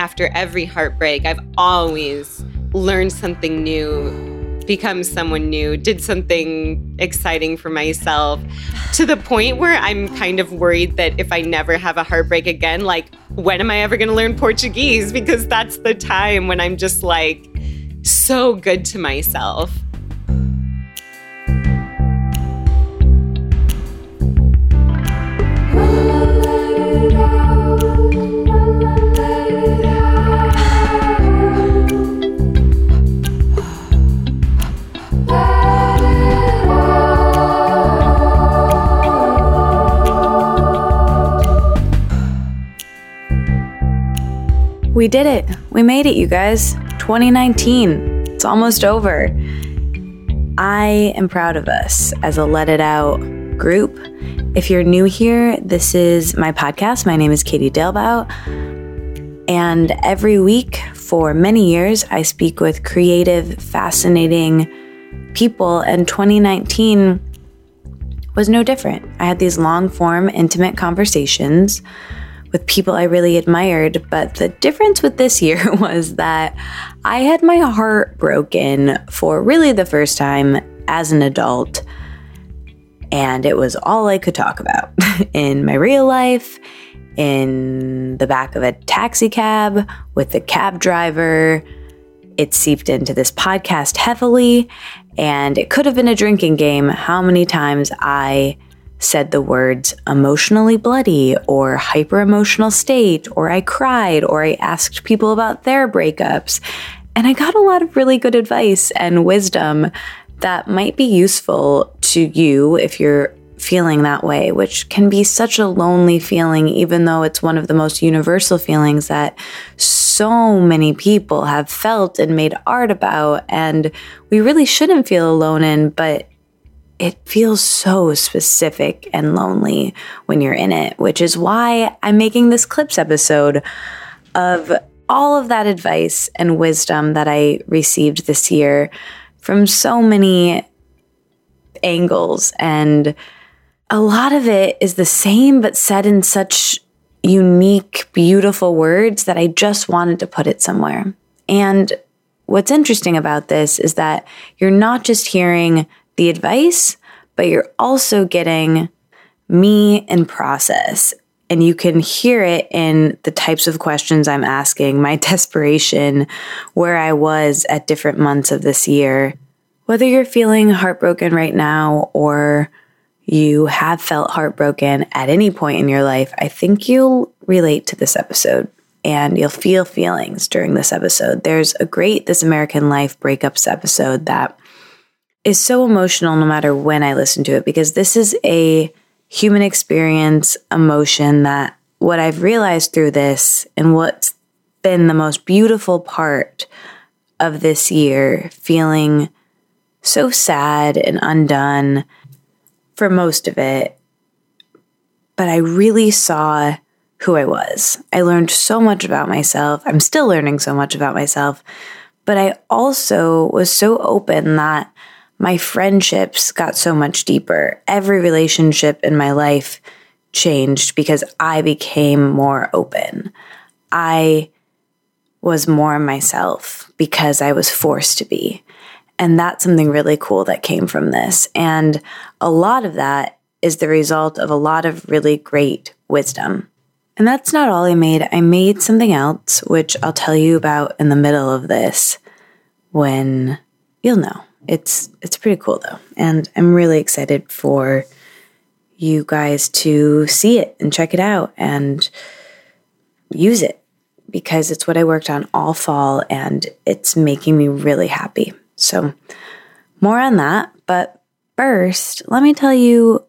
after every heartbreak, I've always learned something new, become someone new, did something exciting for myself to the point where I'm kind of worried that if I never have a heartbreak again, like, when am I ever going to learn Portuguese? Because that's the time when I'm just like so good to myself. We did it. We made it, you guys. 2019. It's almost over. I am proud of us as a Let It Out group. If you're new here, this is my podcast. My name is Katie Dalebout. And every week for many years, I speak with creative, fascinating people. And 2019 was no different. I had these long form, intimate conversations with people I really admired. But the difference with this year was that I had my heart broken for really the first time as an adult. And it was all I could talk about in my real life, in the back of a taxi cab with the cab driver. It seeped into this podcast heavily, and it could have been a drinking game how many times I said the words emotionally bloody or hyper emotional state, or I cried, or I asked people about their breakups. And I got a lot of really good advice and wisdom that might be useful to you if you're feeling that way, which can be such a lonely feeling, even though it's one of the most universal feelings that so many people have felt and made art about. And we really shouldn't feel alone in, but it feels so specific and lonely when you're in it, which is why I'm making this clips episode of all of that advice and wisdom that I received this year from so many angles. And a lot of it is the same, but said in such unique, beautiful words that I just wanted to put it somewhere. And what's interesting about this is that you're not just hearing the advice, but you're also getting me in process. And you can hear it in the types of questions I'm asking, my desperation, where I was at different months of this year. Whether you're feeling heartbroken right now or you have felt heartbroken at any point in your life, I think you'll relate to this episode and you'll feel feelings during this episode. There's a great This American Life breakups episode that is so emotional no matter when I listen to it because this is a human experience emotion that what I've realized through this and what's been the most beautiful part of this year, feeling so sad and undone for most of it. But I really saw who I was. I learned so much about myself. I'm still learning so much about myself. But I also was so open that my friendships got so much deeper. Every relationship in my life changed because I became more open. I was more myself because I was forced to be. And that's something really cool that came from this. And a lot of that is the result of a lot of really great wisdom. And that's not all I made. I made something else, which I'll tell you about in the middle of this when you'll know. It's it's pretty cool though. And I'm really excited for you guys to see it and check it out and use it because it's what I worked on all fall and it's making me really happy. So, more on that, but first, let me tell you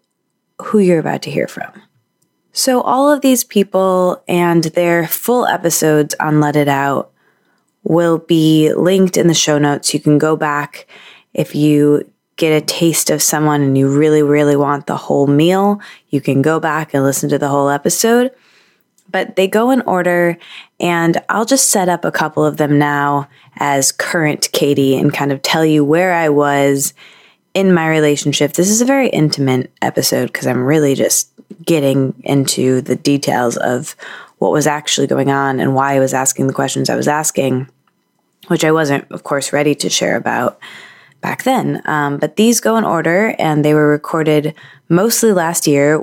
who you're about to hear from. So, all of these people and their full episodes on Let It Out will be linked in the show notes. You can go back if you get a taste of someone and you really, really want the whole meal, you can go back and listen to the whole episode. But they go in order, and I'll just set up a couple of them now as current Katie and kind of tell you where I was in my relationship. This is a very intimate episode because I'm really just getting into the details of what was actually going on and why I was asking the questions I was asking, which I wasn't, of course, ready to share about back then. Um, but these go in order and they were recorded mostly last year,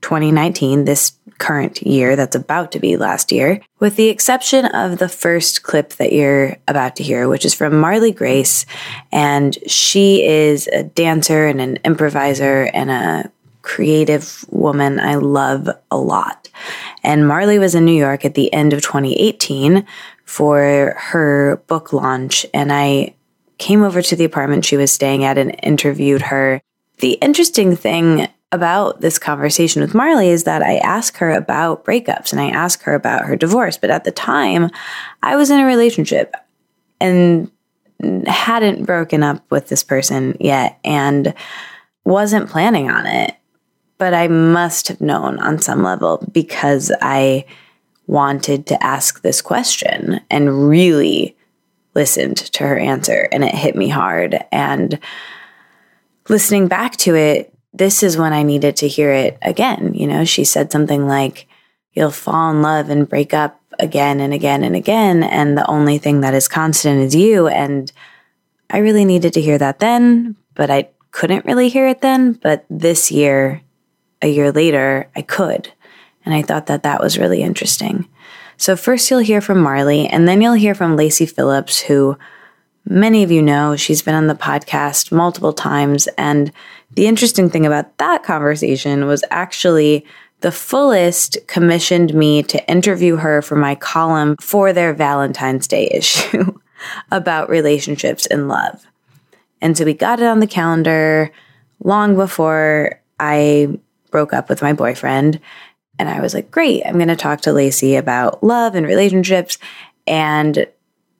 2019, this current year that's about to be last year, with the exception of the first clip that you're about to hear, which is from Marley Grace. And she is a dancer and an improviser and a creative woman I love a lot. And Marley was in New York at the end of 2018 for her book launch. And I came over to the apartment she was staying at and interviewed her. The interesting thing about this conversation with Marley is that I ask her about breakups and I ask her about her divorce. But at the time, I was in a relationship and hadn't broken up with this person yet and wasn't planning on it. But I must have known on some level because I wanted to ask this question and really listened to her answer and it hit me hard. And listening back to it, this is when I needed to hear it again. You know, she said something like, You'll fall in love and break up again and again and again. And the only thing that is constant is you. And I really needed to hear that then, but I couldn't really hear it then. But this year, a year later, I could. And I thought that that was really interesting. So, first, you'll hear from Marley, and then you'll hear from Lacy Phillips, who many of you know. She's been on the podcast multiple times. And the interesting thing about that conversation was actually the fullest commissioned me to interview her for my column for their Valentine's Day issue about relationships and love. And so we got it on the calendar long before I broke up with my boyfriend. And I was like, great, I'm going to talk to Lacy about love and relationships. And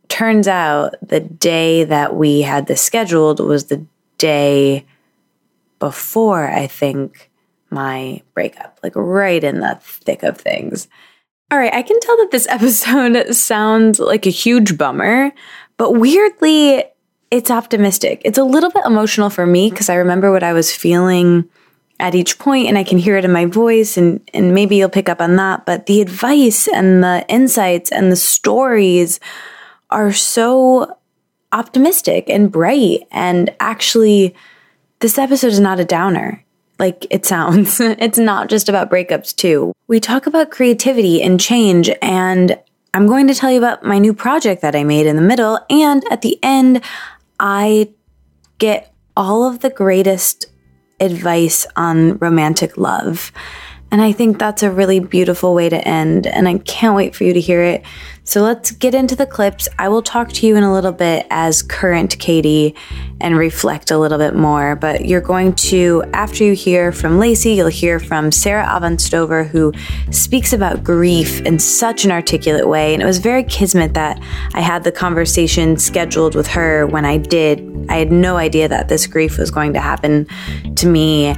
turns out the day that we had this scheduled was the day before I think my breakup, like right in the thick of things. All right, I can tell that this episode sounds like a huge bummer, but weirdly, it's optimistic. It's a little bit emotional for me because I remember what I was feeling at each point and I can hear it in my voice and and maybe you'll pick up on that, but the advice and the insights and the stories are so optimistic and bright. And actually, this episode is not a downer like it sounds. it's not just about breakups, too. We talk about creativity and change, and I'm going to tell you about my new project that I made in the middle. And at the end, I get all of the greatest advice on romantic love. And I think that's a really beautiful way to end. And I can't wait for you to hear it. So let's get into the clips. I will talk to you in a little bit as current Katie and reflect a little bit more. But you're going to, after you hear from Lacy, you'll hear from Sarah Avant Stover, who speaks about grief in such an articulate way. And it was very kismet that I had the conversation scheduled with her when I did. I had no idea that this grief was going to happen to me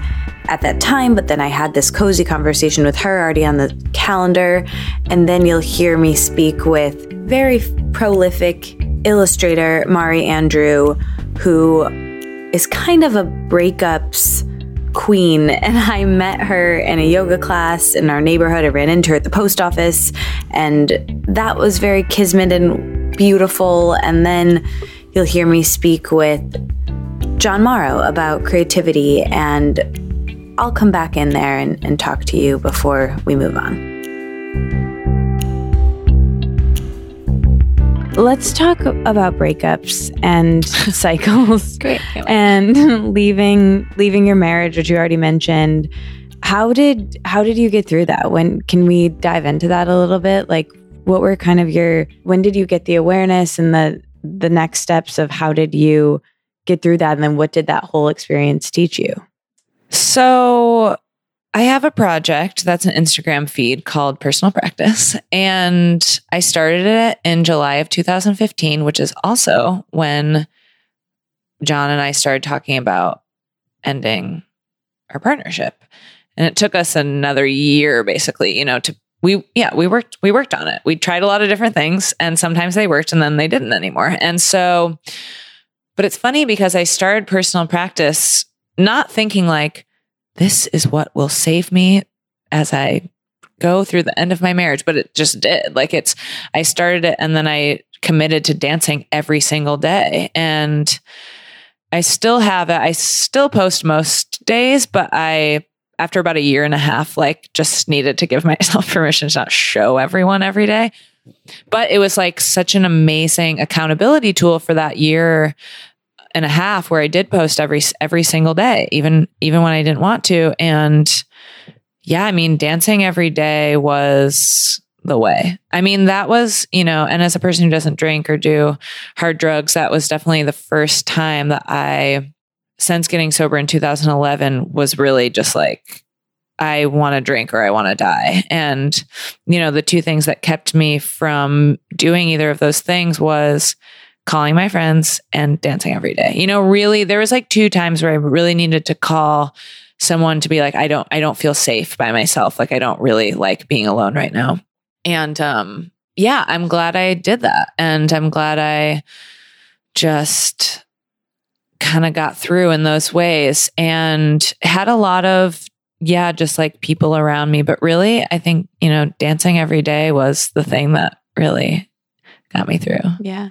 at that time, but then I had this cozy conversation with her already on the calendar. And then you'll hear me speak with very prolific illustrator Mari Andrew, who is kind of a breakups queen. And I met her in a yoga class in our neighborhood. I ran into her at the post office, and that was very kismet and beautiful. And then you'll hear me speak with John Morrow about creativity and I'll come back in there and, and talk to you before we move on. Let's talk about breakups and cycles. Great. And leaving leaving your marriage, which you already mentioned. How did how did you get through that? When can we dive into that a little bit? Like what were kind of your when did you get the awareness and the the next steps of how did you get through that and then what did that whole experience teach you? So I have a project that's an Instagram feed called Personal Practice. And I started it in July of 2015, which is also when John and I started talking about ending our partnership. And it took us another year basically, you know, to we yeah, we worked we worked on it. We tried a lot of different things and sometimes they worked and then they didn't anymore. And so but it's funny because I started personal practice not thinking like, this is what will save me as I go through the end of my marriage, but it just did. Like it's, I started it and then I committed to dancing every single day. And I still have it. I still post most days, but I, after about a year and a half, like just needed to give myself permission to not show everyone every day. But it was like such an amazing accountability tool for that year and a half where I did post every every single day, even even when I didn't want to. And yeah, I mean, dancing every day was the way. I mean, that was, you know, and as a person who doesn't drink or do hard drugs, that was definitely the first time that I, since getting sober in 2011, was really just like, I want to drink or I want to die. And, you know, the two things that kept me from doing either of those things was calling my friends and dancing every day. You know, really, there was like two times where I really needed to call someone to be like, I don't, I don't feel safe by myself. Like, I don't really like being alone right now. And um, yeah, I'm glad I did that. And I'm glad I just kind of got through in those ways and had a lot of, yeah, just like people around me. But really, I think, you know, dancing every day was the thing that really got me through. Yeah.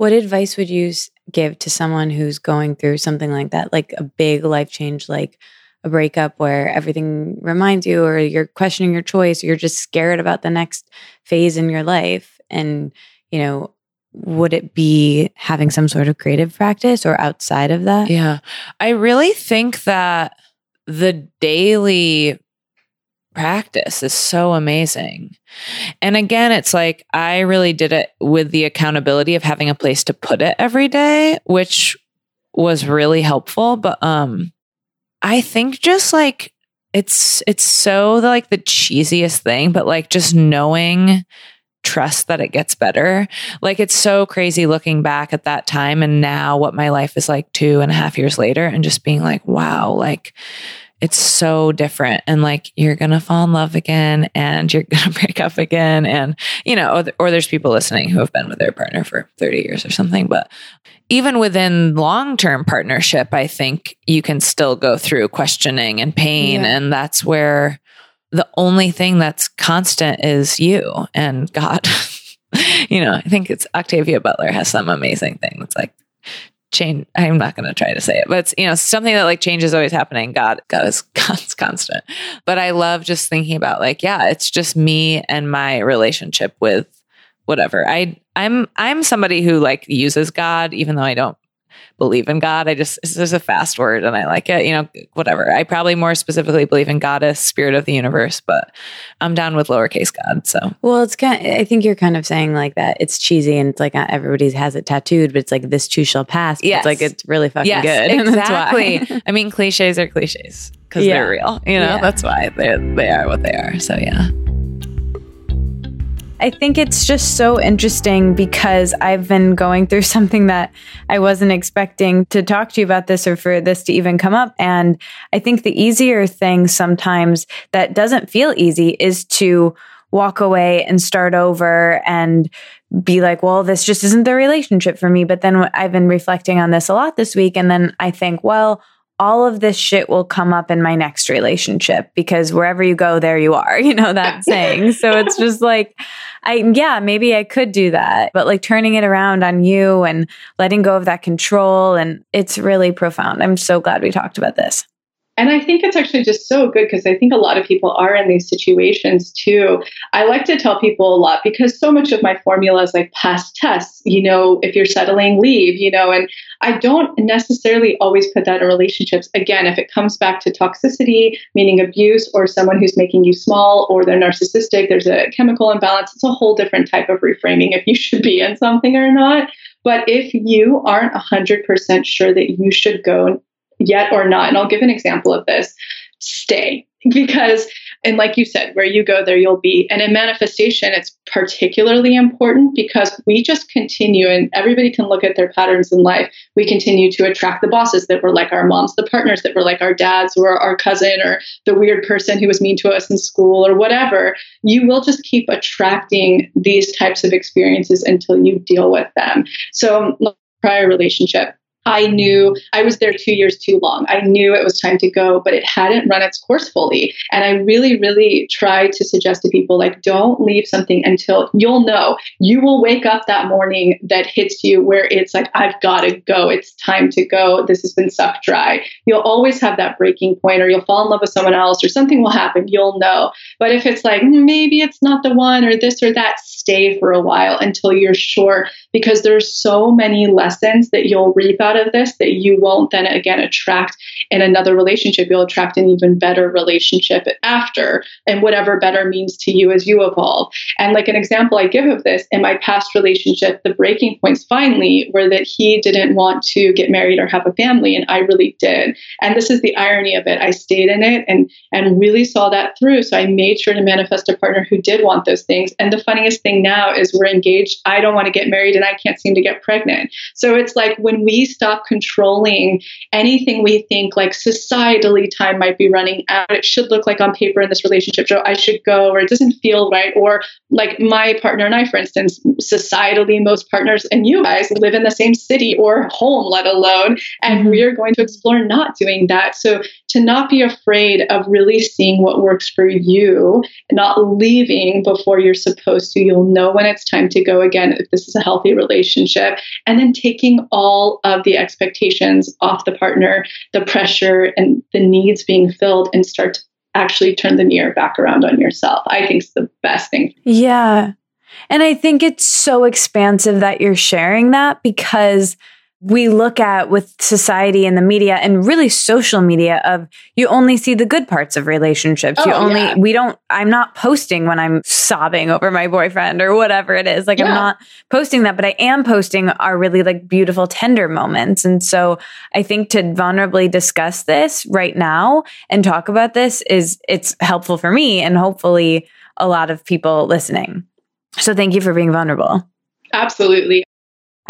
What advice would you give to someone who's going through something like that, like a big life change, like a breakup where everything reminds you or you're questioning your choice or you're just scared about the next phase in your life and you know would it be having some sort of creative practice or outside of that? Yeah. I really think that the daily practice is so amazing and again it's like i really did it with the accountability of having a place to put it every day which was really helpful but um I think just like it's it's so the, like the cheesiest thing, but like just knowing trust that it gets better. Like it's so crazy looking back at that time and now what my life is like two and a half years later and just being like, wow, like it's so different. And like you're going to fall in love again and you're going to break up again. And you know or, or, there's people listening who have been with their partner for 30 years or something. But even within long-term partnership i think you can still go through questioning and pain. Yeah. and that's where the only thing that's constant is you and god. You know i think it's octavia butler has some amazing thing it's like change i'm not going to try to say it but it's you know something that like change is always happening. God god is constant. But i love just thinking about like yeah it's just me and my relationship with whatever. I i'm i'm somebody who like uses god even though i don't believe in God. I just this is a fast word and I like it. You know, whatever. I probably more specifically believe in goddess, spirit of the universe, but I'm down with lowercase God. So well, it's kind. Of, I think you're kind of saying like that. It's cheesy and it's like uh, not everybody has it tattooed, but it's like this too shall pass. Yes. It's like it's really fucking yes, good. Exactly. I mean, cliches are cliches because yeah. they're real. You know, yeah. that's why they they are what they are. So yeah. I think it's just so interesting because I've been going through something that I wasn't expecting to talk to you about this or for this to even come up. And I think the easier thing sometimes that doesn't feel easy is to walk away and start over and be like, well, this just isn't the relationship for me. But then I've been reflecting on this a lot this week. And then I think, well, all of this shit will come up in my next relationship because wherever you go, there you are, you know, that saying. So it's just like, I, yeah, maybe I could do that, but like turning it around on you and letting go of that control. And it's really profound. I'm so glad we talked about this. And I think it's actually just so good because I think a lot of people are in these situations too. I like to tell people a lot because so much of my formula is like past tests, you know, if you're settling, leave, you know, and I don't necessarily always put that in relationships. Again, if it comes back to toxicity, meaning abuse, or someone who's making you small or they're narcissistic, there's a chemical imbalance. It's a whole different type of reframing if you should be in something or not. But if you aren't 100% sure that you should go yet or not. And I'll give an example of this stay. Because, and like you said, where you go, there you'll be. And in manifestation, it's particularly important because we just continue, and everybody can look at their patterns in life. We continue to attract the bosses that were like our moms, the partners that were like our dads, or our cousin, or the weird person who was mean to us in school, or whatever. You will just keep attracting these types of experiences until you deal with them. So, prior relationship, I knew I was there two years too long. I knew it was time to go, but it hadn't run its course fully. And I really, really tried to suggest to people like, don't leave something until you'll know. You will wake up that morning that hits you where it's like, I've got to go. It's time to go. This has been sucked dry. You'll always have that breaking point, or you'll fall in love with someone else, or something will happen. You'll know. But if it's like, mm, maybe it's not the one, or this or that, stay for a while until you're sure, because there's so many lessons that you'll reap out of this that you won't then again attract in another relationship. You'll attract an even better relationship after, and whatever better means to you as you evolve. And like an example I give of this in my past relationship, the breaking points finally were that he didn't want to get married or have a family, and I really did. And this is the irony of it. I stayed in it and and really saw that through. So I made sure to manifest a partner who did want those things. And the funniest thing now is we're engaged. I don't want to get married and I can't seem to get pregnant. So it's like when we stop controlling anything we think like societally time might be running out, it should look like on paper in this relationship, so I should go, or it doesn't feel right. Or like my partner and I, for instance, societally, most partners and you guys live in the same city or home, let alone, and mm-hmm. we are going to explore not doing that. So to not be afraid of really seeing what works for you, not leaving before you're supposed to. You'll know when it's time to go again if this is a healthy relationship. And then taking all of the expectations off the partner, the pressure and the needs being filled, and start to actually turn the mirror back around on yourself. I think is the best thing. Yeah. And I think it's so expansive that you're sharing that because we look at with society and the media and really social media of you only see the good parts of relationships. Oh, you only yeah. we don't I'm not posting when I'm sobbing over my boyfriend or whatever it is. Like yeah. I'm not posting that, but I am posting our really like beautiful tender moments. And so I think to vulnerably discuss this right now and talk about this is it's helpful for me and hopefully a lot of people listening. So thank you for being vulnerable. Absolutely.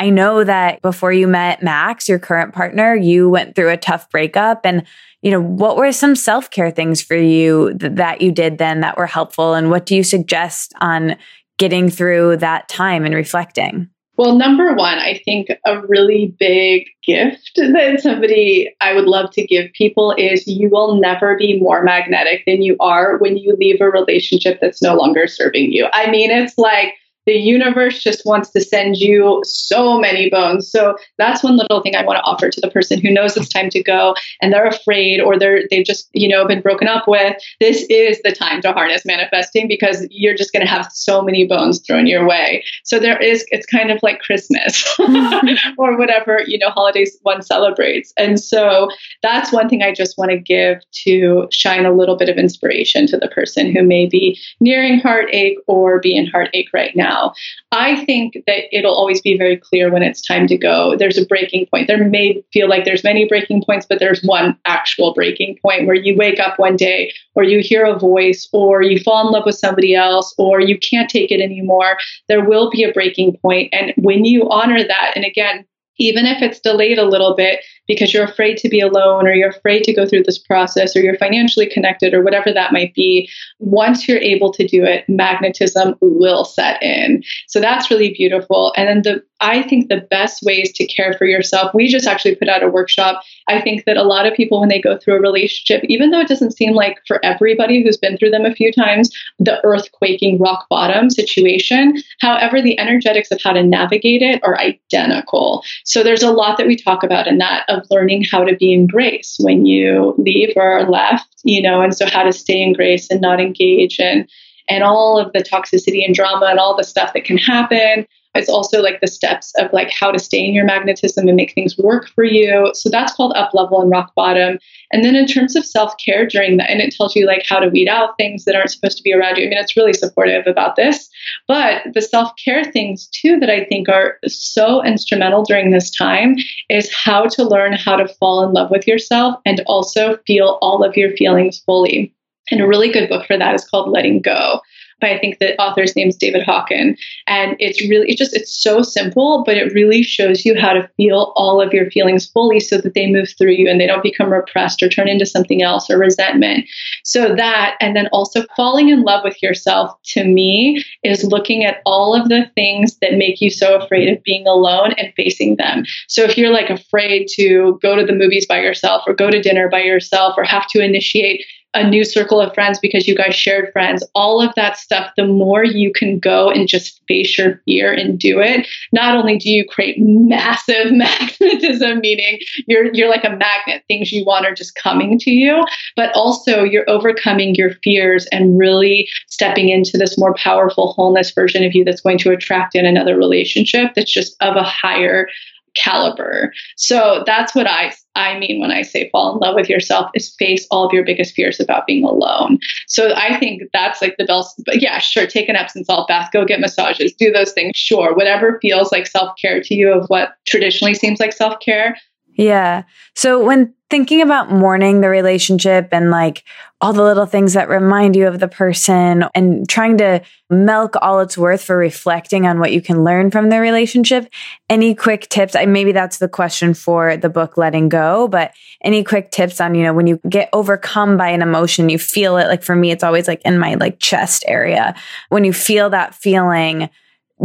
I know that before you met Max, your current partner, you went through a tough breakup. And, you know, what were some self care things for you th- that you did then that were helpful? And what do you suggest on getting through that time and reflecting? Well, number one, I think a really big gift that somebody I would love to give people is you will never be more magnetic than you are when you leave a relationship that's no longer serving you. I mean, it's like, the universe just wants to send you so many bones. So that's one little thing I want to offer to the person who knows it's time to go and they're afraid or they're they've just, you know, been broken up with. This is the time to harness manifesting because you're just going to have so many bones thrown your way. So there is it's kind of like Christmas or whatever, you know, holidays one celebrates. And so that's one thing I just want to give to shine a little bit of inspiration to the person who may be nearing heartache or be in heartache right now now. I think that it'll always be very clear when it's time to go. There's a breaking point. There may feel like there's many breaking points, but there's one actual breaking point where you wake up one day or you hear a voice or you fall in love with somebody else or you can't take it anymore. There will be a breaking point. And when you honor that, and again, even if it's delayed a little bit because you're afraid to be alone or you're afraid to go through this process or you're financially connected or whatever that might be, once you're able to do it, magnetism will set in. So that's really beautiful. And then the I think the best ways to care for yourself, we just actually put out a workshop. I think that a lot of people, when they go through a relationship, even though it doesn't seem like for everybody who's been through them a few times, the earthquaking rock bottom situation, however, the energetics of how to navigate it are identical. So there's a lot that we talk about in that of learning how to be in grace when you leave or are left, you know, and so how to stay in grace and not engage and and all of the toxicity and drama and all the stuff that can happen it's also like the steps of like how to stay in your magnetism and make things work for you. So that's called up level and rock bottom. And then in terms of self care during that, and it tells you like how to weed out things that aren't supposed to be around you. I mean, it's really supportive about this. But the self care things too that I think are so instrumental during this time is how to learn how to fall in love with yourself and also feel all of your feelings fully. And a really good book for that is called Letting Go But I think the author's name is David Hawkins. And it's really, it's just, it's so simple, but it really shows you how to feel all of your feelings fully so that they move through you and they don't become repressed or turn into something else or resentment. So that, and then also falling in love with yourself to me is looking at all of the things that make you so afraid of being alone and facing them. So if you're like afraid to go to the movies by yourself or go to dinner by yourself or have to initiate a new circle of friends because you guys shared friends, all of that stuff, the more you can go and just face your fear and do it, not only do you create massive magnetism, meaning you're you're like a magnet, things you want are just coming to you, but also you're overcoming your fears and really stepping into this more powerful wholeness version of you that's going to attract in another relationship that's just of a higher caliber. So that's what I I mean when I say fall in love with yourself is face all of your biggest fears about being alone. So I think that's like the best. But yeah, sure, take an Epsom salt bath, go get massages, do those things. Sure, whatever feels like self care to you of what traditionally seems like self care. Yeah. So when thinking about mourning the relationship and like all the little things that remind you of the person and trying to milk all its worth for reflecting on what you can learn from the relationship. Any quick tips? I maybe that's the question for the book Letting Go, but any quick tips on, you know, when you get overcome by an emotion, you feel it like for me it's always like in my like chest area. When you feel that feeling,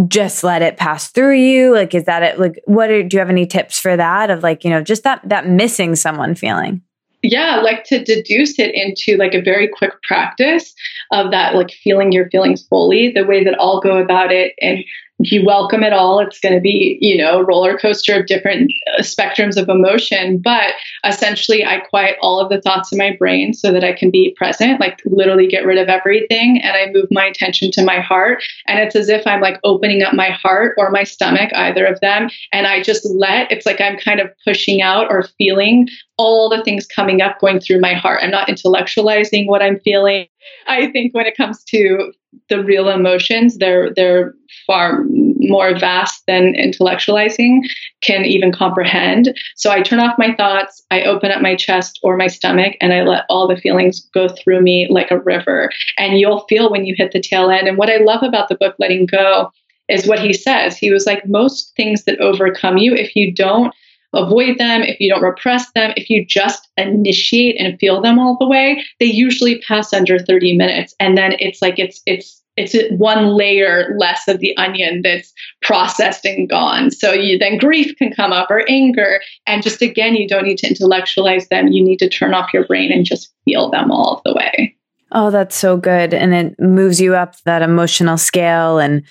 just let it pass through you like is that it like what are, do you have any tips for that of like you know just that that missing someone feeling yeah like to deduce it into like a very quick practice of that like feeling your feelings fully the way that i'll go about it and you welcome it all. It's going to be, you know, roller coaster of different uh, spectrums of emotion. But essentially, I quiet all of the thoughts in my brain so that I can be present, like literally get rid of everything. And I move my attention to my heart. And it's as if I'm like opening up my heart or my stomach, either of them. And I just let, it's like I'm kind of pushing out or feeling all the things coming up going through my heart. I'm not intellectualizing what I'm feeling. I think when it comes to the real emotions, they're they're far more vast than intellectualizing can even comprehend. So I turn off my thoughts, I open up my chest or my stomach, and I let all the feelings go through me like a river. And you'll feel when you hit the tail end. And what I love about the book Letting Go is what he says. He was like, most things that overcome you, if you don't avoid them, if you don't repress them, if you just initiate and feel them all the way, they usually pass under 30 minutes. And then it's like it's it's it's one layer less of the onion that's processed and gone. So you then grief can come up or anger. And just again, you don't need to intellectualize them. You need to turn off your brain and just feel them all the way. Oh, that's so good. And it moves you up that emotional scale and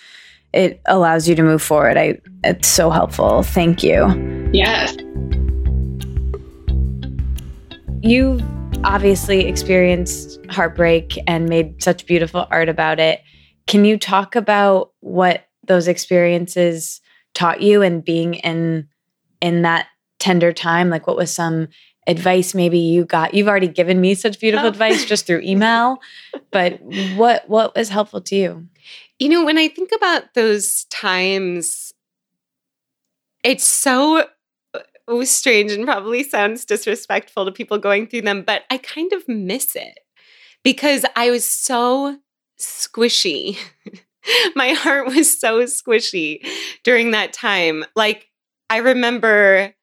it allows you to move forward. I it's so helpful. Thank you. Yes. You obviously experienced heartbreak and made such beautiful art about it. Can you talk about what those experiences taught you and being in in that tender time? Like what was some advice maybe you got? You've already given me such beautiful oh. advice just through email, but what what was helpful to you? You know, when I think about those times, it's so uh, strange and probably sounds disrespectful to people going through them, but I kind of miss it because I was so squishy. My heart was so squishy during that time. Like, I remember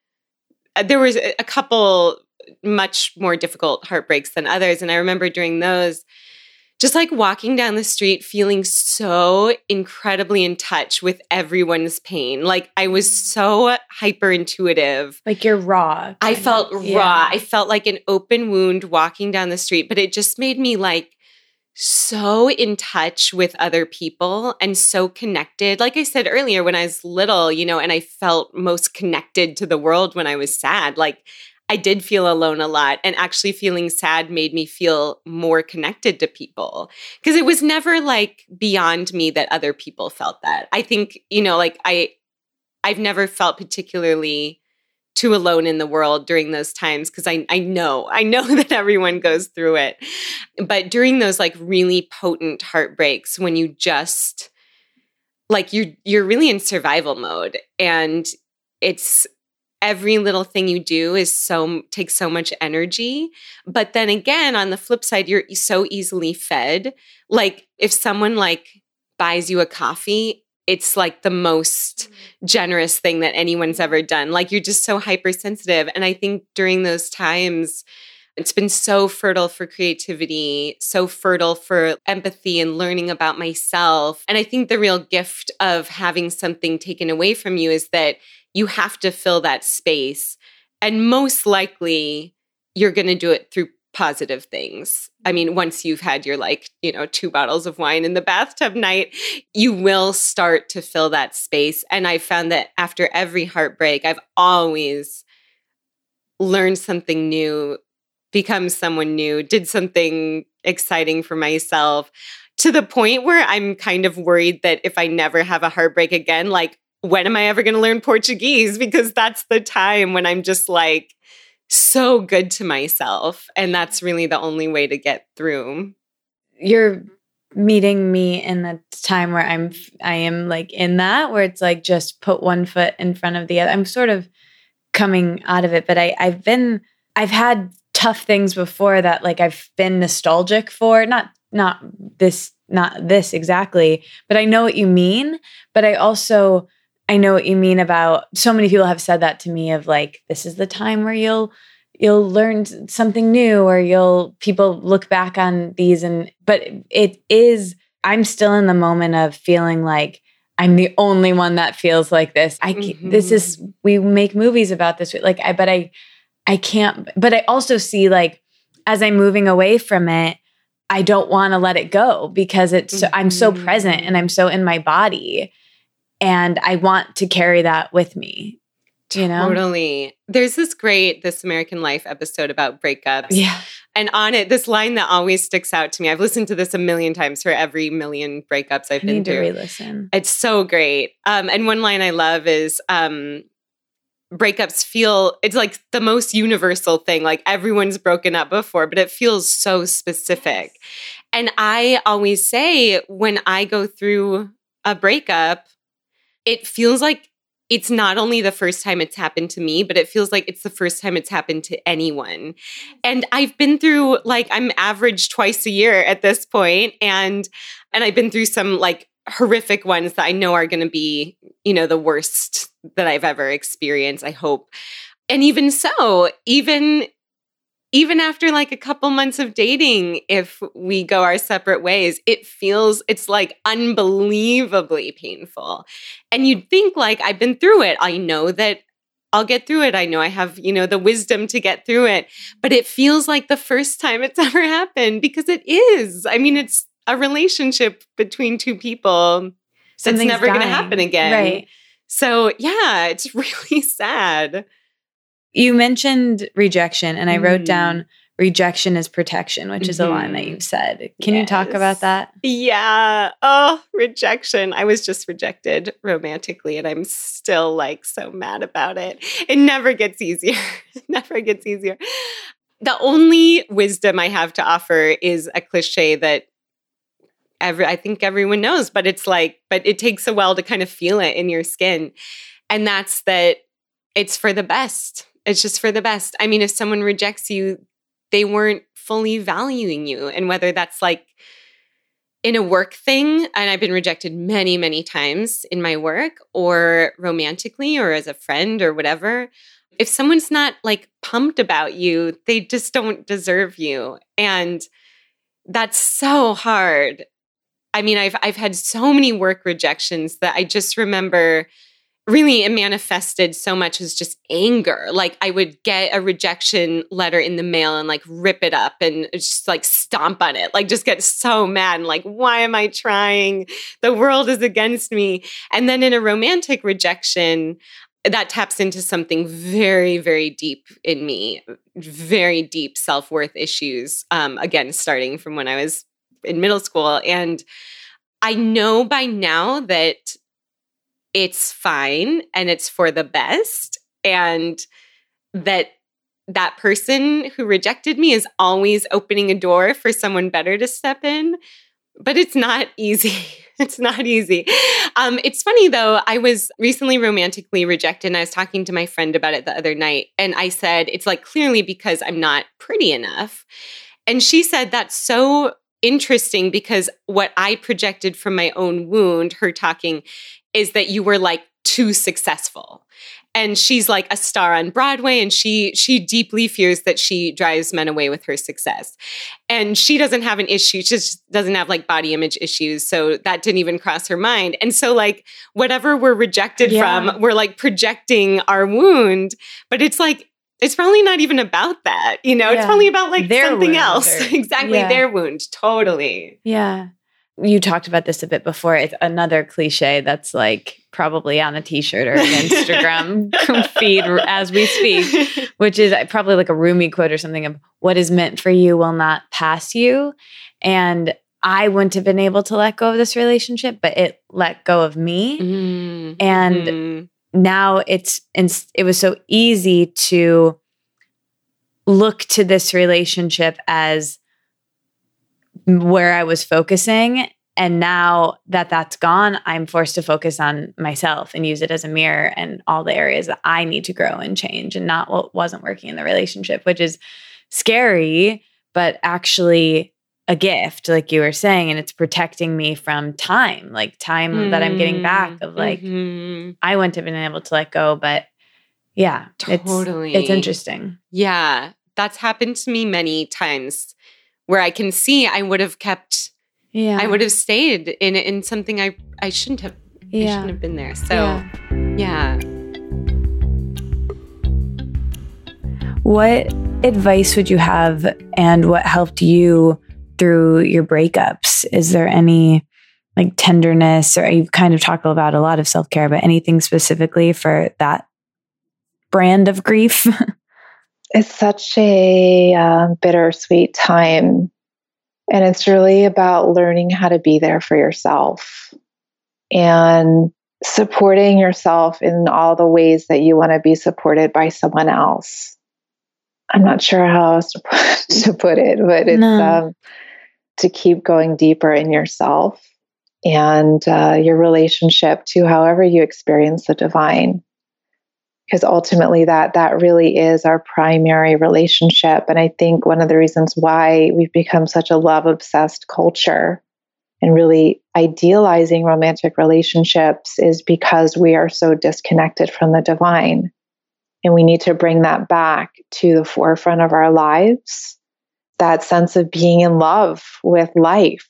uh, there was a couple much more difficult heartbreaks than others. And I remember during those, just like walking down the street feeling so incredibly in touch with everyone's pain. Like I was so hyper intuitive. Like you're raw. I felt of. raw. Yeah. I felt like an open wound walking down the street, but it just made me like so in touch with other people and so connected. Like I said earlier, when I was little, you know, and I felt most connected to the world when I was sad. Like I did feel alone a lot. And actually, feeling sad made me feel more connected to people because it was never like beyond me that other people felt that. I think, you know, like I, I've never felt particularly too alone in the world during those times because I, I know i know that everyone goes through it but during those like really potent heartbreaks when you just like you're you're really in survival mode and it's every little thing you do is so takes so much energy. But then again on the flip side you're so easily fed. Like if someone like buys you a coffee it's like the most mm. generous thing that anyone's ever done. Like you're just so hypersensitive. And i think during those times it's been so fertile for creativity, so fertile for empathy and learning about myself. And I think the real gift of having something taken away from you is that you have to fill that space. And most likely, you're going to do it through positive things. I mean, once you've had your like, you know, two bottles of wine in the bathtub night, you will start to fill that space. And I found that after every heartbreak, I've always learned something new, become someone new, did something exciting for myself to the point where I'm kind of worried that if I never have a heartbreak again, like when am I ever going to learn Portuguese? Because that's the time when I'm just like so good to myself. And that's really the only way to get through. You're meeting me in the time where I'm, I am like in that, where it's like just put one foot in front of the other. I'm sort of coming out of it, but I, I've been, I've had tough things before that like I've been nostalgic for. Not, not this, not this exactly, but I know what you mean. But I also, I know what you mean about so many people have said that to me of like this is the time where you'll you'll learn something new or you'll people look back on these and but it is I'm still in the moment of feeling like I'm the only one that feels like this. I mm-hmm. this is mm-hmm. we make movies about this like I but I I can't but I also see like as I'm moving away from it I don't want to let it go because it's mm-hmm. I'm so present and I'm so in my body and I want to carry that with me. You know? Totally. There's this great This American Life episode about breakups. Yeah. And on it, this line that always sticks out to me. I've listened to this a million times for every million breakups I've I been need through. to re-listen. It's so great. Um, and one line I love is um, breakups feel it's like the most universal thing. Like everyone's broken up before, but it feels so specific. Yes. And I always say when I go through a breakup, it feels like it's not only the first time it's happened to me, but it feels like it's the first time it's happened to anyone. Mm. And I've been through like I'm average twice a year at this point and and I've been through some like horrific ones that I know are going to be, you know, the worst that I've ever experienced, I hope. And even so, even even after like a couple months of dating, if we go our separate ways, it feels, it's like unbelievably painful. And you'd think, like, I've been through it. I know that I'll get through it. I know I have, you know, the wisdom to get through it. But it feels like the first time it's ever happened because it is. I mean, it's a relationship between two people that's never going to happen again. Right. So, yeah, it's really sad. You mentioned rejection, and I mm. wrote down rejection is protection, which is mm-hmm. a line that mm-hmm. you've said. Can yes. you talk about that? Yeah. Oh, rejection. I was just rejected romantically, and I'm still like so mad about it. It never gets easier. it never gets easier. The only wisdom I have to offer is a cliche that every I think everyone knows, but it's like, but it takes a while to kind of feel it in your skin. And that's that it's for the best it's just for the best. I mean, if someone rejects you, they weren't fully valuing you. And whether that's like in a work thing, and I've been rejected many, many times in my work, or romantically, or as a friend, or whatever. If someone's not like pumped about you, they just don't deserve you. And that's so hard. I mean, I've I've had so many work rejections that I just remember really it manifested so much as just anger. Like i would get a rejection letter in the mail and like rip it up and just like stomp on it like just get so mad and like why am i trying? The world is against me. And then in a romantic rejection that taps into something very very deep in me very deep self-worth issues um, again starting from when i was in middle school. And i know by now that it's fine and it's for the best and that that person who rejected me is always opening a door for someone better to step in but it's not easy it's not easy Um, it's funny though, I was recently romantically rejected and I was talking to my friend about it the other night. And I said, it's like clearly because I'm not pretty enough. And she said, that's so interesting because what I projected from my own wound, her talking, is that you were like too successful and she's like a star on Broadway and she she deeply fears that she drives men away with her success. And she doesn't have an issue, she just doesn't have like body image issues, so that didn't even cross her mind. And so like whatever we're rejected yeah. from, we're like projecting our wound, but it's like it's probably not even about that, you know? Yeah. It's probably about like their something else. Or, exactly, yeah. their wound. Totally. Yeah. You talked about this a bit before. It's another cliche that's like probably on a t-shirt or an Instagram feed as we speak, which is probably like a Rumi quote or something of what is meant for you will not pass you. And I wouldn't have been able to let go of this relationship, but it let go of me. Mm-hmm. And mm-hmm. now it's it was so easy to look to this relationship as where I was focusing and now that that's gone i'm forced to focus on myself and use it as a mirror and all the areas that i need to grow and change and not what wasn't working in the relationship which is scary but actually a gift like you were saying and it's protecting me from time like time mm, that i'm getting back of like mm-hmm. i wouldn't have been able to let go but yeah totally it's, it's interesting. Yeah that's happened to me many times where i can see i would have kept yeah. I would have stayed in in something i i shouldn't have yeah. i shouldn't have been there. So yeah. yeah. What advice would you have and what helped you through your breakups? Is there any like tenderness or you've kind of talked about a lot of self-care but anything specifically for that brand of grief it's such a uh, bittersweet time and it's really about learning how to be there for yourself and supporting yourself in all the ways that you want to be supported by someone else. I'm not sure how else to put, to put it, but it's no. um, to keep going deeper in yourself and uh, your relationship to however you experience the divine because ultimately that that really is our primary relationship. And i think one of the reasons why we've become such a love obsessed culture and really idealizing romantic relationships is because we are so disconnected from the divine. And we need to bring that back to the forefront of our lives that sense of being in love with life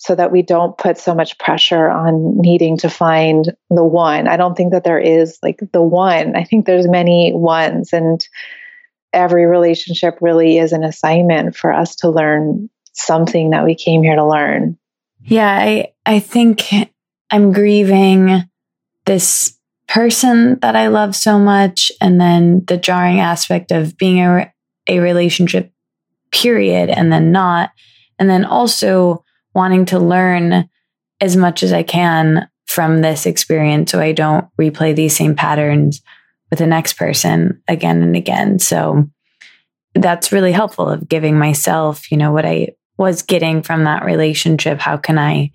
so that we don't put so much pressure on needing to find the one. I don't think that there is like the one. I think there's many ones and every relationship really is an assignment for us to learn something that we came here to learn. Yeah, I I think I'm grieving this person that I love so much and then the jarring aspect of being a a relationship period and then not and then also wanting to learn as much as I can from this experience so I don't replay these same patterns with the next person again and again. So that's really helpful of giving myself, you know, what I was getting from that relationship. How can I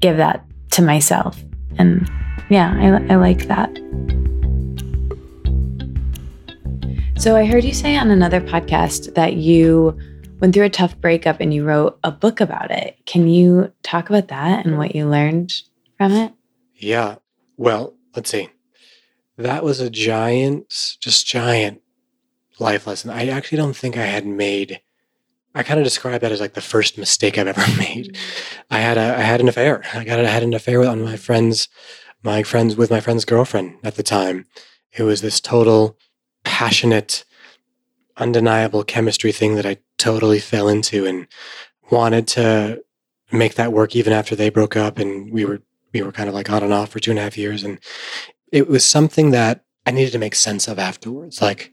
give that to myself? And yeah, I, I like that. So I heard you say on another podcast that you went through a tough breakup and you wrote a book about it. Can you talk about that and what you learned from it? Yeah. Well, let's see. That was a giant, just giant life lesson. I actually don't think I had made. I kind of describe that as like the first mistake I've ever made. Mm-hmm. I had a I had an affair. I got I had an affair with on my friends, my friends with my friend's girlfriend at the time. It was this total passionate undeniable chemistry thing that I totally fell into and wanted to make that work even after they broke up and we were we were kind of like on and off for two and a half years and it was something that I needed to make sense of afterwards. Like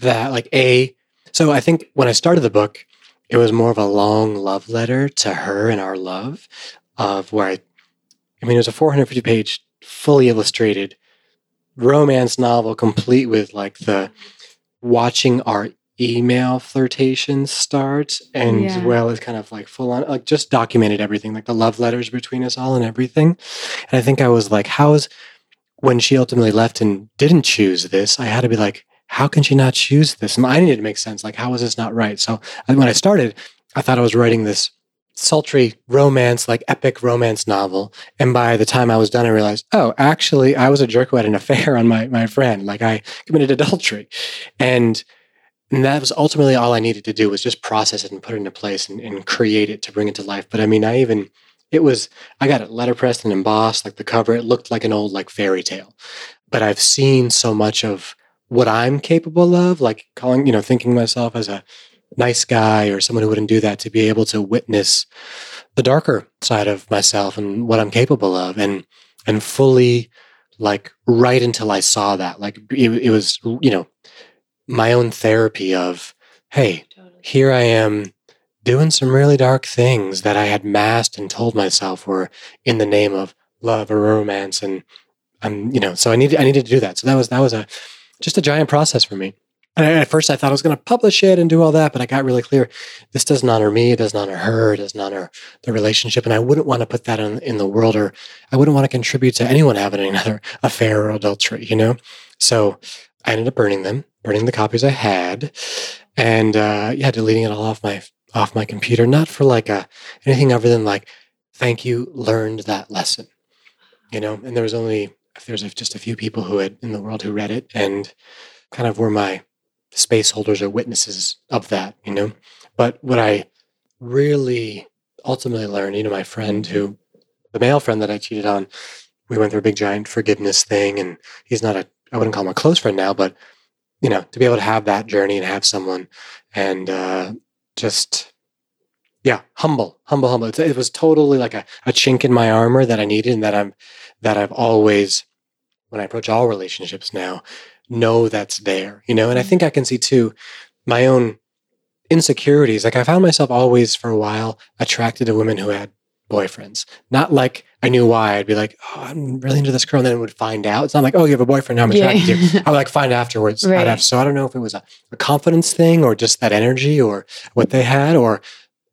that, like a so I think when I started the book, it was more of a long love letter to her and our love of where I I mean it was a 450 page fully illustrated romance novel complete with like the watching our email flirtation start and Yeah. well as kind of like full on like just documented everything like the love letters between us all and everything. And i think i was like how is when she ultimately left and didn't choose this i had to be like how can she not choose this? And i needed to make sense like how is this not right? So when i started i thought i was writing this sultry romance like epic romance novel. And by the time i was done i realized oh actually i was a jerk who had an affair on my, my friend. Like i committed adultery. And and that was ultimately all I needed to do was just process it and put it into place and, and create it to bring it to life. But I mean, I even it was I got it letterpressed and embossed, like the cover. It looked like an old like fairy tale. But I've seen so much of what I'm capable of, like calling, you know, thinking myself as a nice guy or someone who wouldn't do that, to be able to witness the darker side of myself and what I'm capable of, and and fully like right until I saw that, like it, it was, you know, my own therapy of, hey, here I am doing some really dark things that I had masked and told myself were in the name of love or romance. And I'm, you know, so I needed, I needed to do that. So that was, that was a, just a giant process for me. And at first I thought I was going to publish it and do all that, but I got really clear. This doesn't honor me. It doesn't honor her. It doesn't honor the relationship. And I wouldn't want to put that in, in the world or I wouldn't want to contribute to anyone having another affair or adultery, you know? So I ended up burning them, burning the copies I had, and uh, yeah, deleting it all off my off my computer. Not for like a anything other than like, thank you, learned that lesson, you know. And there was only if there's just a few people who had in the world who read it, and kind of were my space holders or witnesses of that, you know. But what I really ultimately learned, you know, my friend who, the male friend that I cheated on, we went through a big giant forgiveness thing, and he's not a I wouldn't call him a close friend now, but you know, to be able to have that journey and have someone and uh, just yeah, humble, humble, humble. It's, it was totally like a, a chink in my armor that I needed, and that I'm that I've always when I approach all relationships now know that's there, you know. And I think I can see too my own insecurities. Like I found myself always for a while attracted to women who had boyfriends. Not like I knew why. I'd be like, oh, I'm really into this girl, and then would find out. It's not like, oh, you have a boyfriend. Now I'm attracted to you. I would like find afterwards. Right. have- so I don't know if it was a, a confidence thing or just that energy or what they had or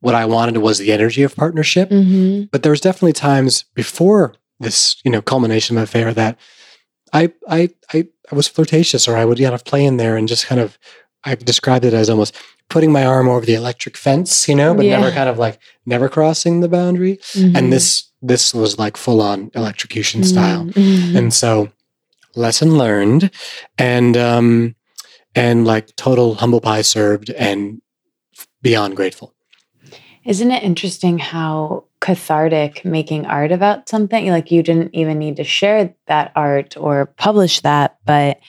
what I wanted was the energy of partnership. Mm-hmm. But there was definitely times before this, you know, culmination of affair that I I I, I was flirtatious or I would kind of play in there and just kind of I described it as almost putting my arm over the electric fence, you know, but Yeah. never kind of like never crossing the boundary. Mm-hmm. And this this was like full on electrocution style. Mhm. And so lesson learned and um and like total humble pie served and beyond grateful. Isn't it interesting how cathartic making art about something? Like you didn't even need to share that art or publish that, but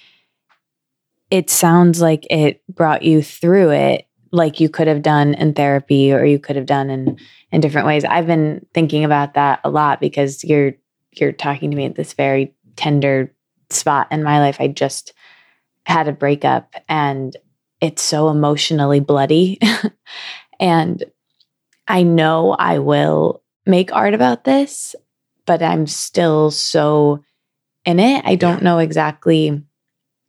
it sounds like it brought you through it like you could have done in therapy or you could have done in in different ways. I've been thinking about that a lot because you're you're talking to me at this very tender spot in my life. I just had a breakup and it's so emotionally bloody. and I know I will make art about this, but I'm still so in it. I don't know exactly.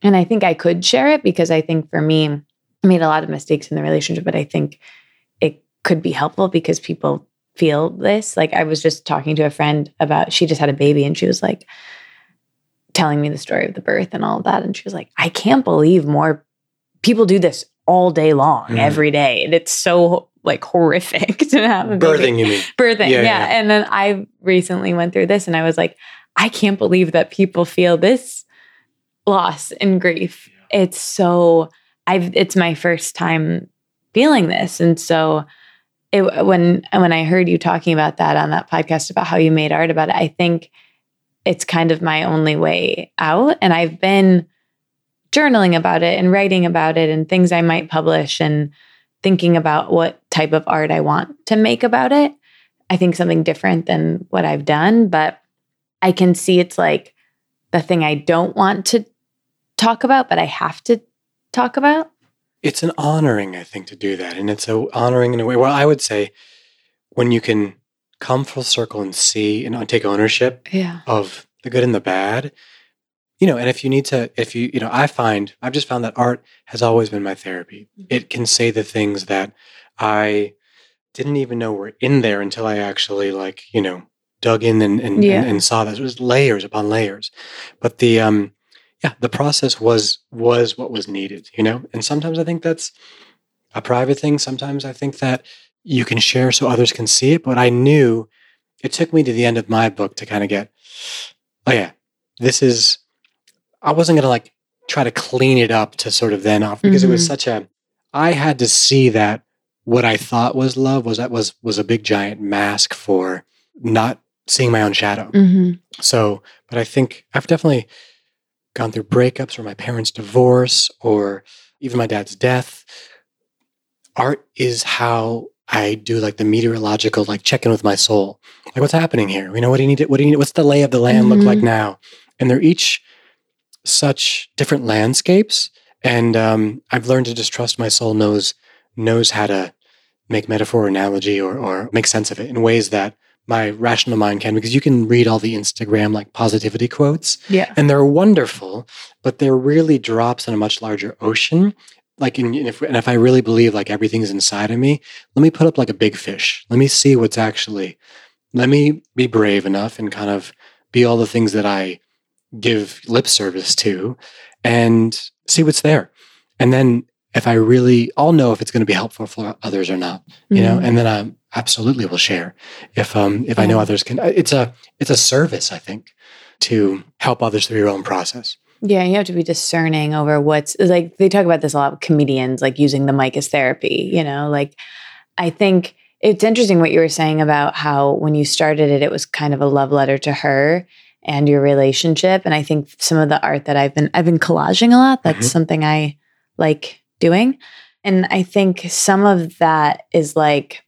And I think I could share it because I think for me, made a lot of mistakes in the relationship, but I think it could be helpful because people feel this. Like I was just talking to a friend about, she just had a baby and she was like telling me the story of the birth and all of that. And she was like, I can't believe more people do this all day long, Mhm. every day. And it's so like horrific to have a baby Birthing, you mean? birthing. Yeah, Yeah, yeah. And then I recently went through this and I was like, I can't believe that people feel this loss and grief. It's so I've it's my first time feeling this. And so it when when I heard you talking about that on that podcast about how you made art about it, I think it's kind of my only way out. And I've been journaling about it and writing about it and things I might publish and thinking about what type of art I want to make about it. I think something different than what I've done, but I can see it's like the thing I don't want to talk about, but I have to talk about. It's an honoring, I think, to do that. And it's a honoring in a way. Well, I would say when you can come full circle and see and take ownership Yeah. of the good and the bad, you know, and if you need to, if you, you know, I find, I've just found that art has always been my therapy. It can say the things that I didn't even know were in there until I actually, like, you know, dug in and, and, Yeah. and, and saw that. It was layers upon layers. But the, um, yeah, the process was, was what was needed, you know? And sometimes I think that's a private thing. Sometimes I think that you can share so others can see it. But I knew it took me to the end of my book to kind of get, oh yeah, this is, I wasn't going to like try to clean it up to sort of then off because it was Mhm. such a, I had to see that what I thought was love was that was, was a big giant mask for not seeing my own shadow. Mm-hmm. So, but I think I've definitely gone through breakups or my parents' divorce or even my dad's death. Art is how I do like the meteorological, like check in with my soul. Like, what's happening here? You know, what do you need? What do you need? What's the lay of the land look like Mhm. now? And they're each such different landscapes. And um, I've learned to just trust my soul knows knows how to make metaphor, analogy, or or make sense of it in ways that my rational mind can because you can read all the Instagram like positivity quotes Yeah. and they're wonderful, but they're really drops in a much larger ocean. Like, in, and if and if I really believe like everything's inside of me, let me put up like a big fish. Let me see what's actually. Let me be brave enough and kind of be all the things that I give lip service to, and see what's there. And then if I really, I'll know if it's going to be helpful for others or not. You know, Mhm. and then I absolutely will share if um if I know others can. It's a it's a service I think to help others through your own process. Yeah, you have to be discerning over what's like they talk about this a lot with comedians, like using the mic as therapy, you know, like I think it's interesting what you were saying about how when you started it, it was kind of a love letter to her and your relationship. And I think some of the art that I've been I've been collaging a lot. That's Mhm. something I like doing. And I think some of that is like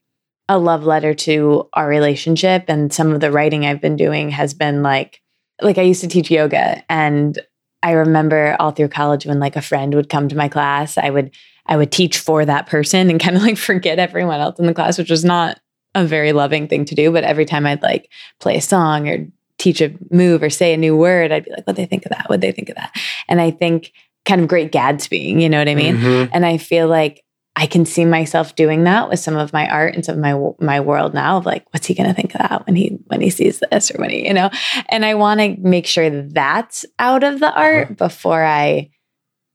a love letter to our relationship. And some of the writing I've been doing has been like like I used to teach yoga and I remember all through college when like a friend would come to my class, I would I would teach for that person and kind of like forget everyone else in the class, which was not a very loving thing to do. But every time I'd like play a song or teach a move or say a new word, I'd be like, what they think of that? What they think of that? And I think kind of great Gatsbying, you know what I mean? Mhm. And I feel like I can see myself doing that with some of my art and some of my my world now of like, what's he going to think of that when he when he sees this or when he, you know? And I want to make sure that's out of the uh-huh. art before I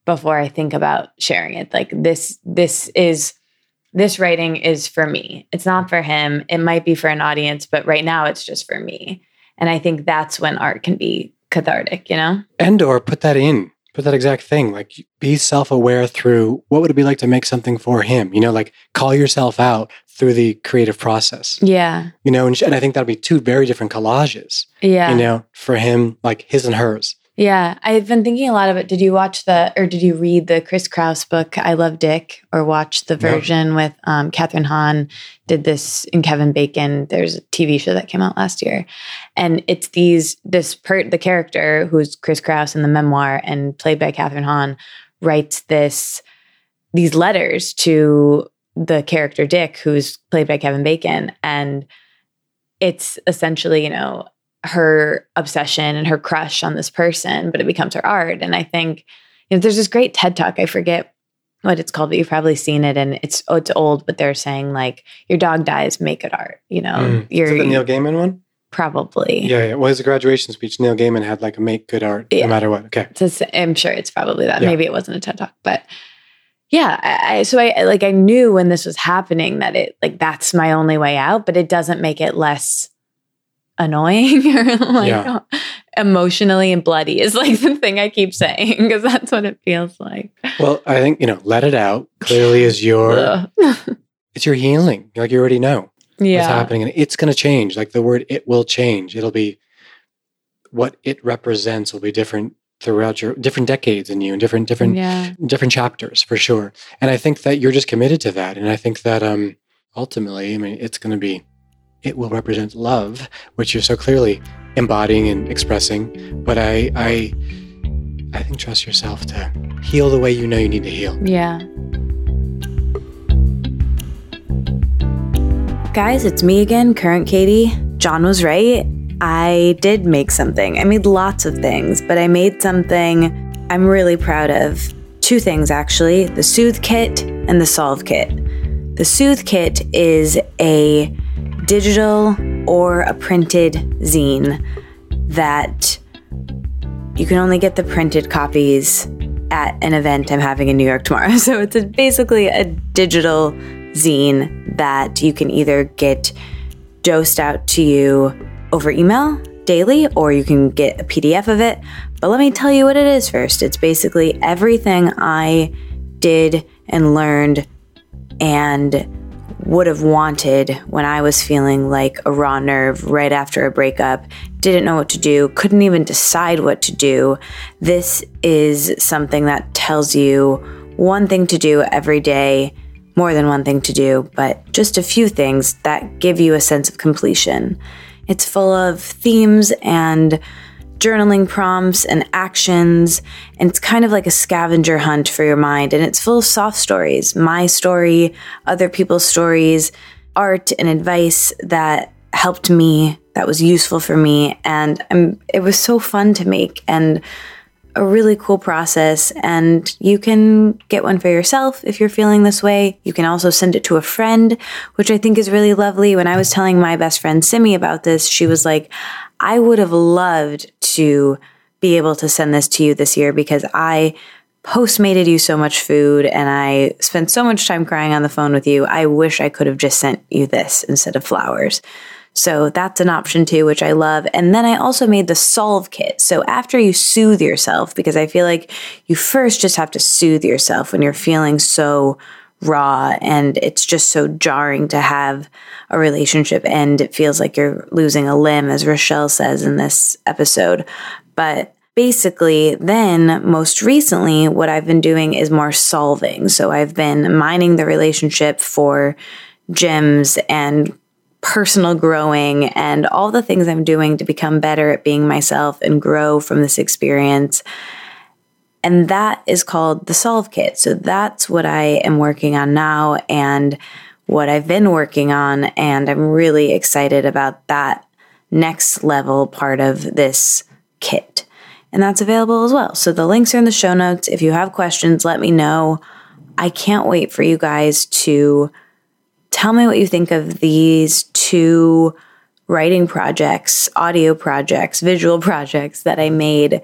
before I think about sharing it. Like this this is this writing is for me. It's not for him. It might be for an audience, but right now it's just for me. And I think that's when art can be cathartic, you know? and or put that in put that exact thing like be self-aware through what would it be like to make something for him you know like call yourself out through the creative process Yeah. you know and, and i think that'd be two very different collages Yeah. you know for him like his and hers Yeah, I've been thinking a lot of it. Did you watch the, or did you read the Chris Kraus book, I Love Dick, or watch the No. version with um, Kathryn Hahn? Did this in Kevin Bacon? There's a TV show that came out last year, and it's these this per the character who's Chris Kraus in the memoir and played by Kathryn Hahn writes this these letters to the character Dick, who's played by Kevin Bacon, and it's essentially you know her obsession and her crush on this person, but it becomes her art. And I think, you know, there's this great TED talk. I forget what it's called, but you've probably seen it. And it's oh, it's old, but they're saying like your dog dies, make it art. You know, Mm. Is you're it the neil gaiman one probably. yeah yeah well his graduation speech neil gaiman had like a make good art Yeah. no matter what okay It's a s- I'm sure it's probably that. Yeah. Maybe it wasn't a TED talk, but yeah. I, so I like I knew when this was happening that it like that's my only way out, but it doesn't make it less annoying or like Yeah. emotionally and bloody is like the thing I keep saying because that's what it feels like. well i think you know let it out clearly is your it's your healing like you already know what's happening and it's going to change like the word it will change it'll be what it represents will be different throughout your different decades in you and different different Yeah. different chapters for sure and i think that you're just committed to that and i think that um ultimately i mean it's going to be it will represent love which you're so clearly embodying and expressing but i i i think trust yourself to heal the way you know you need to heal Yeah. Guys, it's me again, current Katie. John was right. I did make something. I made lots of things, but I made something I'm really proud of. Two things actually the Soothe Kit and the Solve Kit. The Soothe Kit is a digital or a printed zine that you can only get the printed copies at an event I'm having in New York tomorrow. So it's a, basically a digital zine that you can either get dosed out to you over email daily or you can get a PDF of it. But let me tell you what it is first. It's basically everything I did and learned and would have wanted when I was feeling like a raw nerve right after a breakup, didn't know what to do, couldn't even decide what to do. This is something that tells you one thing to do every day, more than one thing to do, but just a few things that give you a sense of completion. It's full of themes and journaling prompts and actions. And it's kind of like a scavenger hunt for your mind. And it's full of soft stories my story, other people's stories, art, and advice that helped me, that was useful for me. And I'm, it was so fun to make and a really cool process. And you can get one for yourself if you're feeling this way. You can also send it to a friend, which I think is really lovely. When I was telling my best friend Simi about this, she was like, I would have loved to be able to send this to you this year because I postmated you so much food and I spent so much time crying on the phone with you. I wish I could have just sent you this instead of flowers. So that's an option too, which I love. And then I also made the solve kit. So after you soothe yourself, because I feel like you first just have to soothe yourself when you're feeling so raw and it's just so jarring to have a relationship end. It feels like you're losing a limb, as Rachelle says in this episode. But basically, then most recently, what I've been doing is more solving. So I've been mining the relationship for gems and personal growing and all the things I'm doing to become better at being myself and grow from this experience. And that is called the Solve Kit. So that's what I am working on now and what I've been working on. And I'm really excited about that next level part of this kit. And that's available as well. So the links are in the show notes. If you have questions, let me know. I can't wait for you guys to tell me what you think of these two writing projects, audio projects, visual projects that I made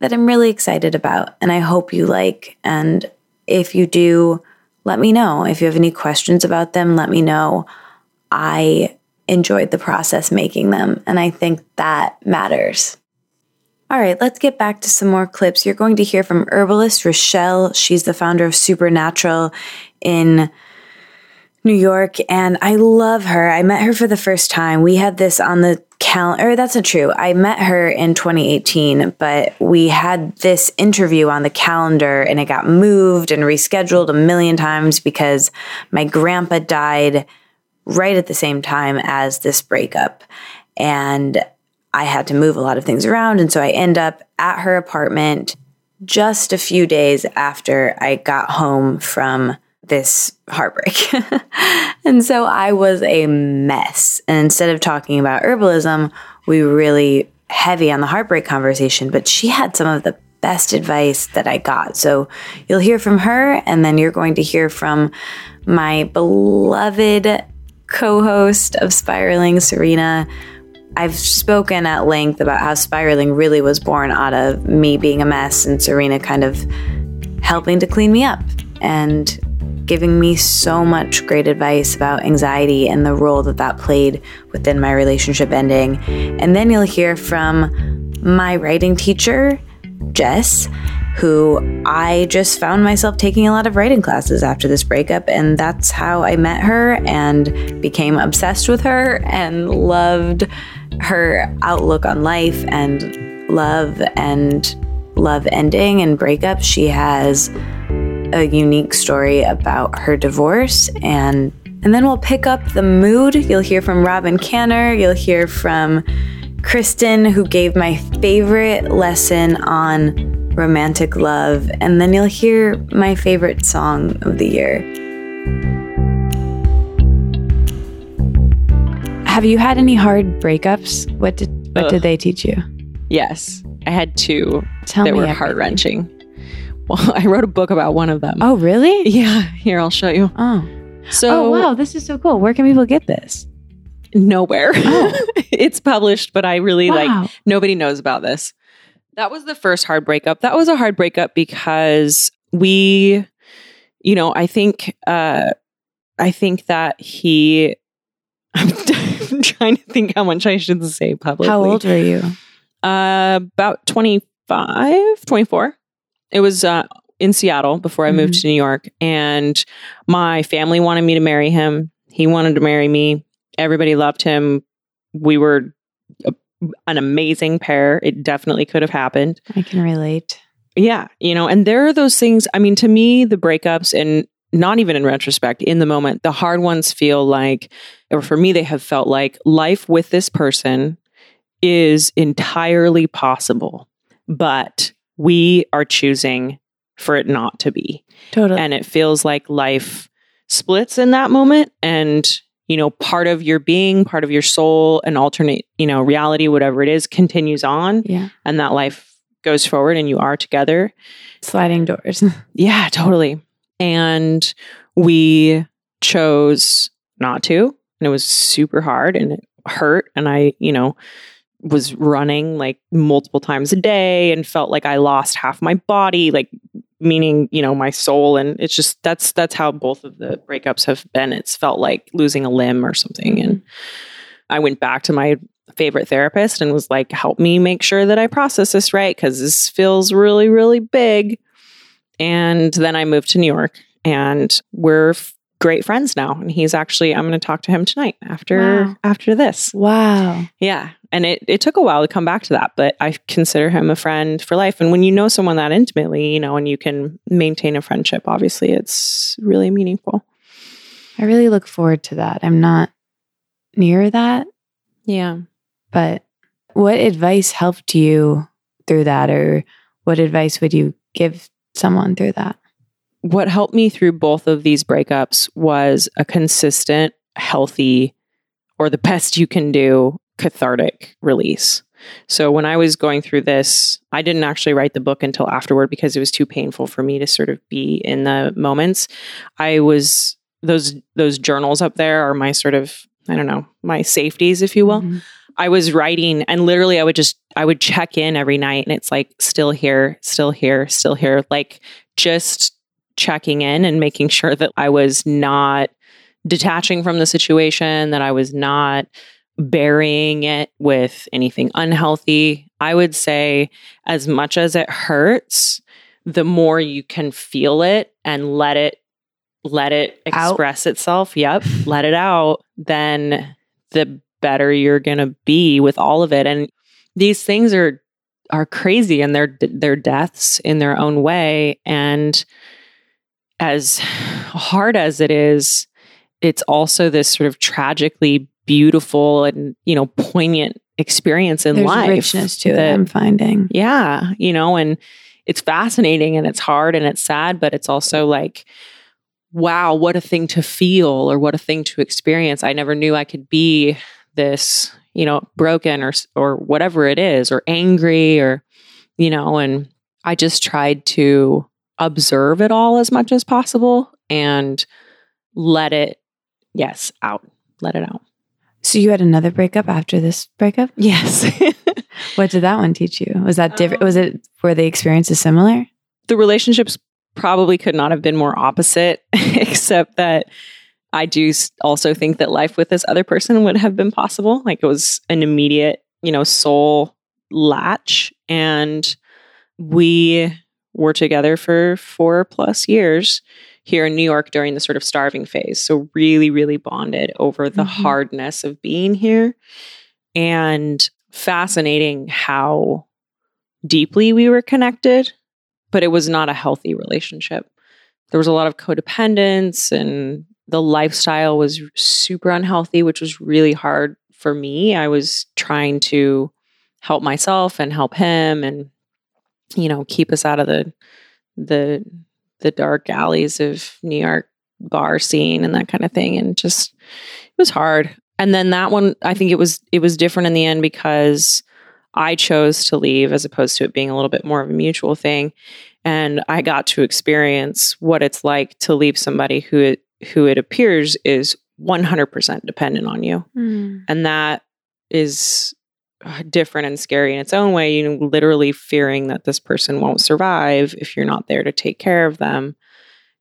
that I'm really excited about and I hope you like. And if you do, let me know. If you have any questions about them, let me know. I enjoyed the process making them, and I think that matters. All right, let's get back to some more clips. You're going to hear from herbalist Rachelle. She's the founder of Supernatural in New York, and I love her. I met her for the first time. We had this on the calendar. That's not true. I met her in 2018, but we had this interview on the calendar and it got moved and rescheduled a million times because my grandpa died right at the same time as this breakup. And I had to move a lot of things around. And so I end up at her apartment just a few days after I got home from this heartbreak. and so I was a mess. And instead of talking about herbalism, we were really heavy on the heartbreak conversation, but she had some of the best advice that I got. So you'll hear from her, and then you're going to hear from my beloved co host of Spiraling, Serena. I've spoken at length about how spiraling really was born out of me being a mess and Serena kind of helping to clean me up. And giving me so much great advice about anxiety and the role that that played within my relationship ending. And then you'll hear from my writing teacher, Jess, who I just found myself taking a lot of writing classes after this breakup. And that's how I met her and became obsessed with her and loved her outlook on life and love and love ending and breakup. She has a unique story about her divorce and and then we'll pick up the mood. You'll hear from Robin Canner, you'll hear from Kristen who gave my favorite lesson on romantic love, and then you'll hear my favorite song of the year. Have you had any hard breakups? What did what Ugh. did they teach you? Yes, I had two Tell that me. were heart wrenching. Well, I wrote a book about one of them. Oh, really? Yeah, here I'll show you. Oh. So oh, wow, this is so cool. Where can people get this? nowhere. Oh. it's published, but I really like nobody knows about this. That was the first hard breakup. That was a hard breakup because we, you know, I think, uh, I think that he. I'm trying to think how much I should say publicly. How old were you? Uh, about 25, 24. It was uh, in Seattle before I moved Mhm. to New York. And my family wanted me to marry him. He wanted to marry me. Everybody loved him. We were a, an amazing pair. It definitely could have happened. I can relate. Yeah. You know, and there are those things. I mean, to me, the breakups, and not even in retrospect, in the moment, the hard ones feel like, or for me, they have felt like life with this person is entirely possible, but we are choosing for it not to be. Totally. And it feels like life splits in that moment. And, you know, part of your being, part of your soul, an alternate, you know, reality, whatever it is, continues on yeah. and that life goes forward and you are together. Sliding doors. Yeah, totally. And we chose not to. And it was super hard and it hurt. And I, you know, was running like multiple times a day and felt like I lost half my body, like meaning, you know, my soul. And it's just that's that's how both of the breakups have been. It's felt like losing a limb or something. And I went back to my favorite therapist and was like, help me make sure that I process this right because this feels really, really big. And then I moved to New York and we're great friends now. And he's actually, I'm going to talk to him tonight after Wow. after this. wow. Yeah. And it, it took a while to come back to that, but I consider him a friend for life. And when you know someone that intimately, you know, and you can maintain a friendship, obviously it's really meaningful. I really look forward to that. I'm not near that, Yeah. but what advice helped you through that or what advice would you give someone through that? What helped me through both of these breakups was a consistent, healthy, or the best you can do cathartic release. So when I was going through this, I didn't actually write the book until afterward because it was too painful for me to sort of be in the moments. I was those those journals up there are my sort of I don't know, my safeties if you will. Mhm. I was writing and literally I would just I would check in every night and it's like still here, still here, still here, like just checking in and making sure that I was not detaching from the situation, that I was not burying it with anything unhealthy. I would say as much as it hurts, the more you can feel it and let it let it Out. express itself. Yep, let it out, then the better you're going to be with all of it and these things are are crazy and they're they're deaths in their own way and as hard as it is it's also this sort of tragically beautiful and you know poignant experience in There's life richness to it, I'm finding. yeah, you know, and it's fascinating and it's hard and it's sad, but it's also like, wow, what a thing to feel or what a thing to experience. I never knew I could be this, you know, broken or or whatever it is, or angry or, you know, and I just tried to observe it all as much as possible and let it, yes, out, let it out. So you had another breakup after this breakup? Yes. What did that one teach you? Was that different? Um, was it were the experiences similar? the relationships probably could not have been more opposite, except that I do also think that life with this other person would have been possible. Like it was an immediate, you know, soul latch. And we were together for four plus years here in New York during the sort of starving phase. So, really, really bonded over the Mhm. hardness of being here. And fascinating how deeply we were connected but it was not a healthy relationship. There was a lot of codependence and the lifestyle was super unhealthy, which was really hard for me. I was trying to help myself and help him and you know, keep us out of the the the dark alleys of New York bar scene and that kind of thing and just it was hard. and then that one I think it was it was different in the end because I chose to leave as opposed to it being a little bit more of a mutual thing and I got to experience what it's like to leave somebody who it, who it appears is 100% dependent on you. Mm. And that is different and scary in its own way, you know, literally fearing that this person won't survive if you're not there to take care of them.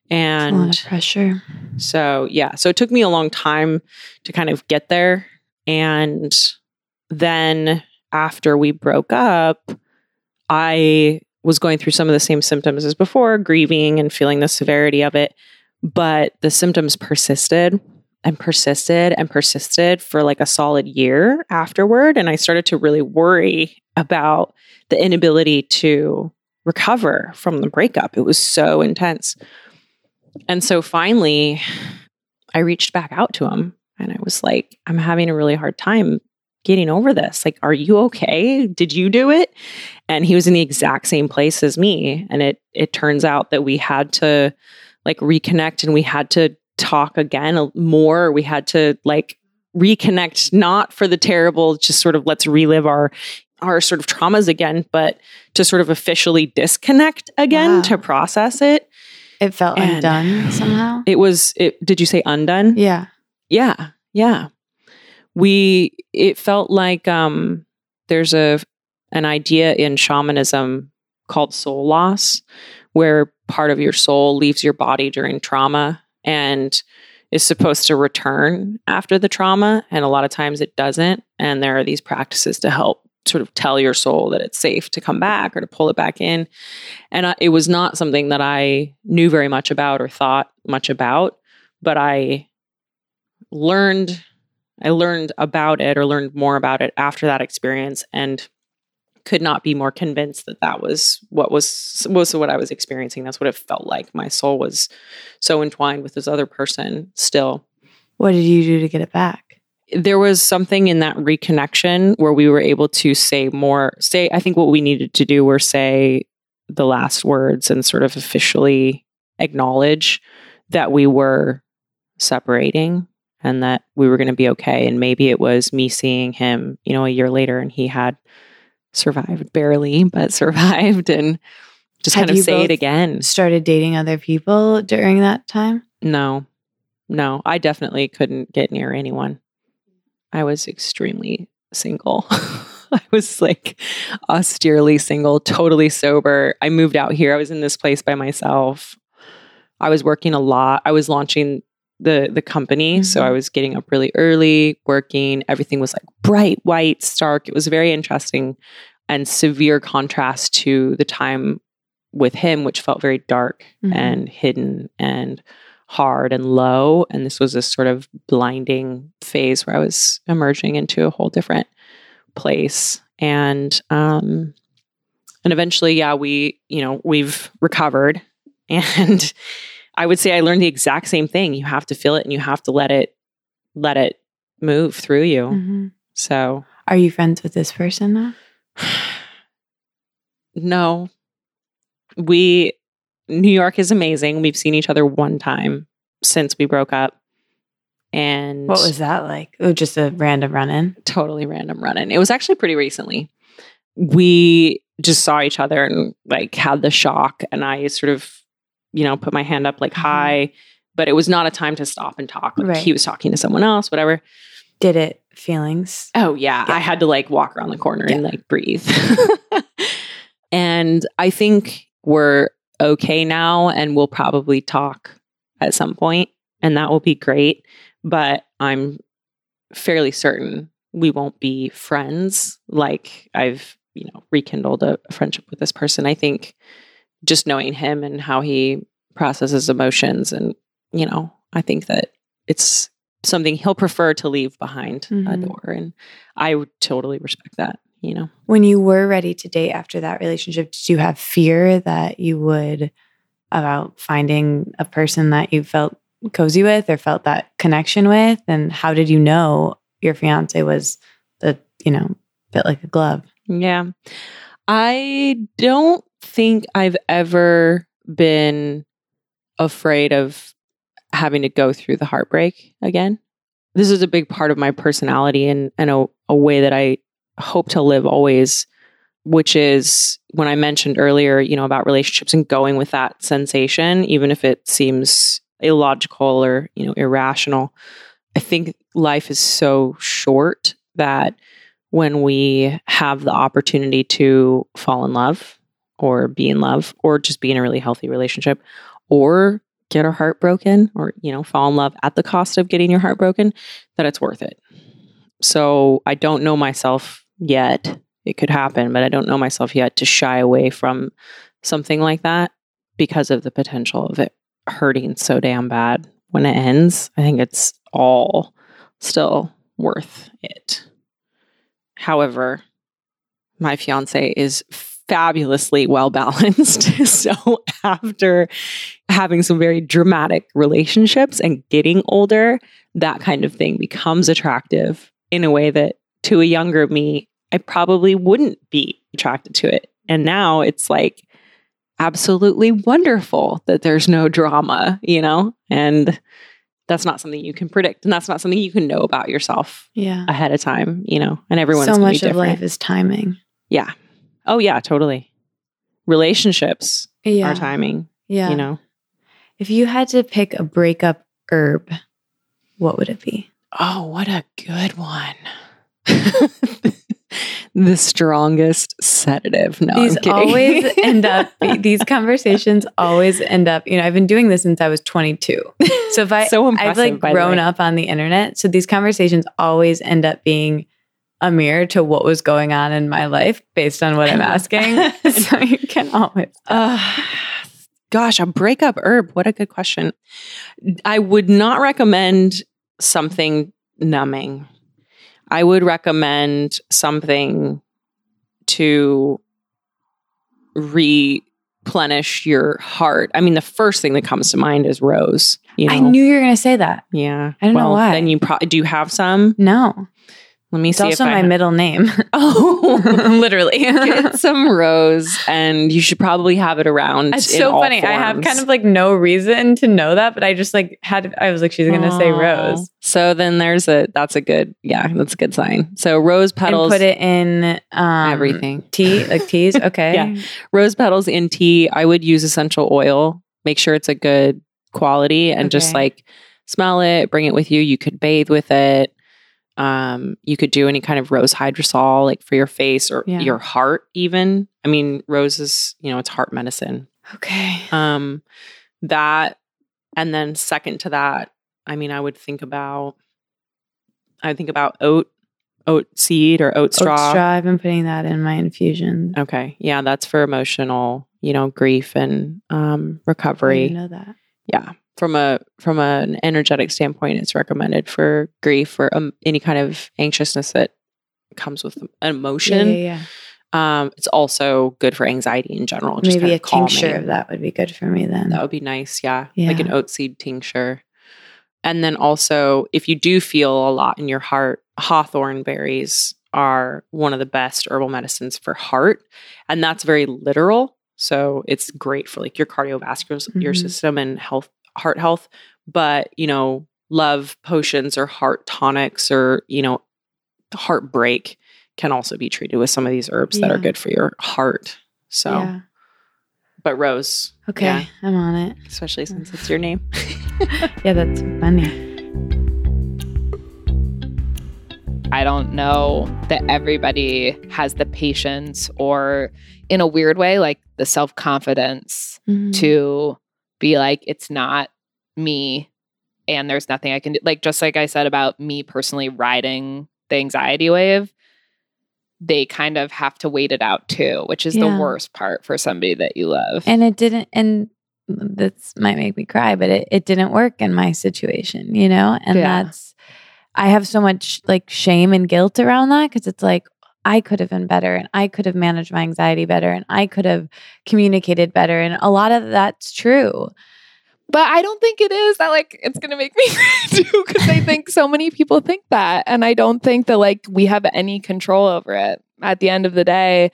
It's a lot And pressure. so, yeah, so it took me a long time to kind of get there. And then after we broke up, I was going through some of the same symptoms as before, grieving and feeling the severity of it. But the symptoms persisted and persisted and persisted for like a solid year afterward. And I started to really worry about the inability to recover from the breakup. It was so intense. And so finally, I reached back out to him and I was like, I'm having a really hard time getting over this. Like, are you okay? Did you do it? And he was in the exact same place as me. And it it turns out that we had to like reconnect and we had to talk again more. We had to like reconnect, not for the terrible, just sort of let's relive our our sort of traumas again, but to sort of officially disconnect again Wow. to process it. It felt And- undone somehow. It was it did you say undone? yeah. Yeah, yeah. We it felt like um there's a an idea in shamanism called soul loss where part of your soul leaves your body during trauma and is supposed to return after the trauma and a lot of times it doesn't. And there are these practices to help sort of tell your soul that it's safe to come back or to pull it back in. And I, it was not something that I knew very much about or thought much about but I learned I learned about it or learned more about it after that experience. And could not be more convinced that that was what was was what I was experiencing. That's what it felt like. My soul was so entwined with this other person still. What did you do to get it back? There was something in that reconnection where we were able to say more, say, I think what we needed to do were say the last words and sort of officially acknowledge that we were separating and that we were going to be okay. And maybe it was me seeing him, you know, a year later and he had survived barely, but survived and just kind of say it again. Started dating other people during that time? No, no, I definitely couldn't get near anyone. I was extremely single. I was like austerely single, totally sober. I moved out here. I was in this place by myself. I was working a lot. I was launching the the company, so I was getting up really early, working. Everything was like bright white, stark. It was very interesting and severe contrast to the time with him, which felt very dark Mhm. and hidden and hard and low. And this was this sort of blinding phase where I was emerging into a whole different place. And um and eventually, yeah, we, you know, we've recovered. And I would say I learned the exact same thing. You have to feel it and you have to let it let it move through you. Mhm. So Are you friends with this person now? no. We New York is amazing. We've seen each other one time since we broke up. And What was that like? Oh, just a random run in? totally random run in. It was actually pretty recently. We just saw each other and like had the shock and I sort of, you know, put my hand up like Mhm. hi, but it was not a time to stop and talk. Like Right. he was talking to someone else, whatever. Did it feelings? Oh yeah, Yeah. I had to like walk around the corner and like breathe. and I think we're okay now and we'll probably talk at some point and that will be great, but I'm fairly certain we won't be friends like I've, you know, rekindled a, a friendship with this person. I think just knowing him and how he processes emotions and, you know, I think that it's something he'll prefer to leave behind a Mhm. door and I would totally respect that, you know. When you were ready to date after that relationship, did you have fear that you would about finding a person that you felt cozy with or felt that connection with? And how did you know your fiance was the, you know, fit like a glove? Yeah. I don't think I've ever been afraid of having to go through the heartbreak again. this is a big part of my personality and, and a, a way that I hope to live always, which is when I mentioned earlier, you know, about relationships and going with that sensation, even if it seems illogical or, you know, irrational. I think life is so short that when we have the opportunity to fall in love or be in love or just be in a really healthy relationship or get our heart broken or you know fall in love at the cost of getting your heart broken that it's worth it. So i don't know myself yet. It could happen but i don't know myself yet to shy away from something like that because of the potential of it hurting so damn bad. When it ends i think it's all still worth it. However my fiance is fabulously well balanced. so after having some very dramatic relationships and getting older, that kind of thing becomes attractive in a way that to a younger me, I probably wouldn't be attracted to it. And now it's like absolutely wonderful that there's no drama, you know? And that's not something you can predict and that's not something you can know about yourself Yeah. ahead of time, you know. And everyone's so much of different. life is timing. Yeah. Oh yeah, totally. Relationships Yeah. are timing, Yeah. you know. If you had to pick a breakup herb, what would it be? Oh, what a good one. the strongest sedative. No, these always end up these conversations always end up you know i've been doing this since i was 22 so if i so i've like grown up on the internet so these conversations always end up being a mirror to what was going on in my life based on what i'm asking so you can always Uh, gosh, a breakup herb. What a good question. I would not recommend something numbing. I would recommend something to replenish your heart. I mean, the first thing that comes to mind is rose. You know? i knew you were going to say that Yeah. I don't know why. Then you probably do you have some? no Let me it's see also my middle name Oh. literally Get some rose, and you should probably have it around. It's so funny. I have kind of like no reason to know that, but I just like had. I was like, she's gonna say rose So then there's a that's a good yeah that's a good sign. So rose petals, and put it in um, everything. tea, like teas. Okay, Yeah. Rose petals in tea. I would use essential oil. Make sure it's a good quality and just like smell it. Bring it with you. You could bathe with it. Um, you could do any kind of rose hydrosol like for your face or Yeah. your heart. Even I mean, roses, you know it's heart medicine. okay. Um, that, and then second to that, I mean, I would think about, I think about oat, oat seed or oat straw. Oat straw. I've been putting that in my infusion. Okay, yeah, that's for emotional, you know, grief and um, I recovery. know that. Yeah, from a from an energetic standpoint, it's recommended for grief or um, any kind of anxiousness that comes with Yeah, emotion. yeah, yeah. Um, it's also good for anxiety in general. just Maybe kind a calming. tincture of that would be good for me then. That would be nice. Yeah. Like an oat seed tincture. And then also, if you do feel a lot in your heart, hawthorn berries are one of the best herbal medicines for heart. And that's very literal. So it's great for like your cardiovascular s- your system and health, heart health. But, you know, love potions or heart tonics or, you know, heartbreak can also be treated with some of these herbs that are good for your heart. So, yeah. but rose, Okay, yeah. I'm on it. especially since it's your name. Yeah, that's funny. I don't know that everybody has the patience or, in a weird way, like the self confidence Mhm. to be like, it's not me and there's nothing I can do. Like, just like I said about me personally riding the anxiety wave, they kind of have to wait it out too, which is Yeah. the worst part for somebody that you love. and it didn't and mm, this might make me cry but it, it didn't work in my situation you know and Yeah. that's i have so much like shame and guilt around that because it's like i could have been better and i could have managed my anxiety better and i could have communicated better and a lot of that's true But I don't think it is that like it's gonna make me too because I think so many people think that, and I don't think that like we have any control over it. At the end of the day,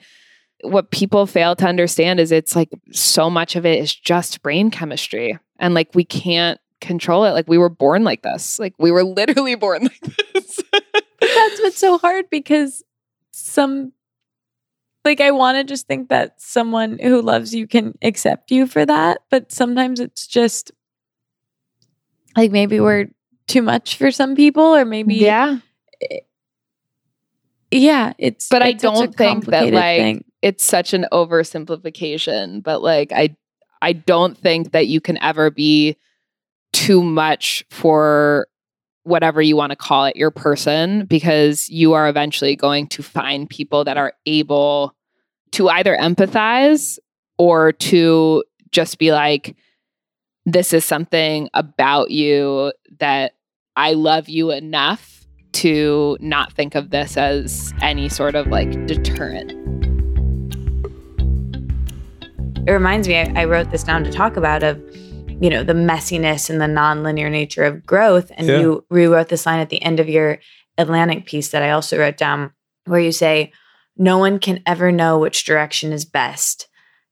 what people fail to understand is it's like so much of it is just brain chemistry, and like we can't control it. Like we were born like this. Like we were literally born like this. That's what's so hard because some like I want to just think that someone who loves you can accept you for that, but sometimes it's just like maybe we're too much for some people or maybe yeah. yeah, it's But I it's a don't think that, like, thing. It's such an oversimplification, but like I I don't think that you can ever be too much for whatever you want to call it your person because you are eventually going to find people that are able to either empathize or to just be like this is something about you that I love you enough to not think of this as any sort of like deterrent. it reminds me I, I wrote this down to talk about of you know the messiness and the nonlinear nature of growth and Yeah. you rewrote this line at the end of your atlantic piece that i also wrote down where you say no one can ever know which direction is best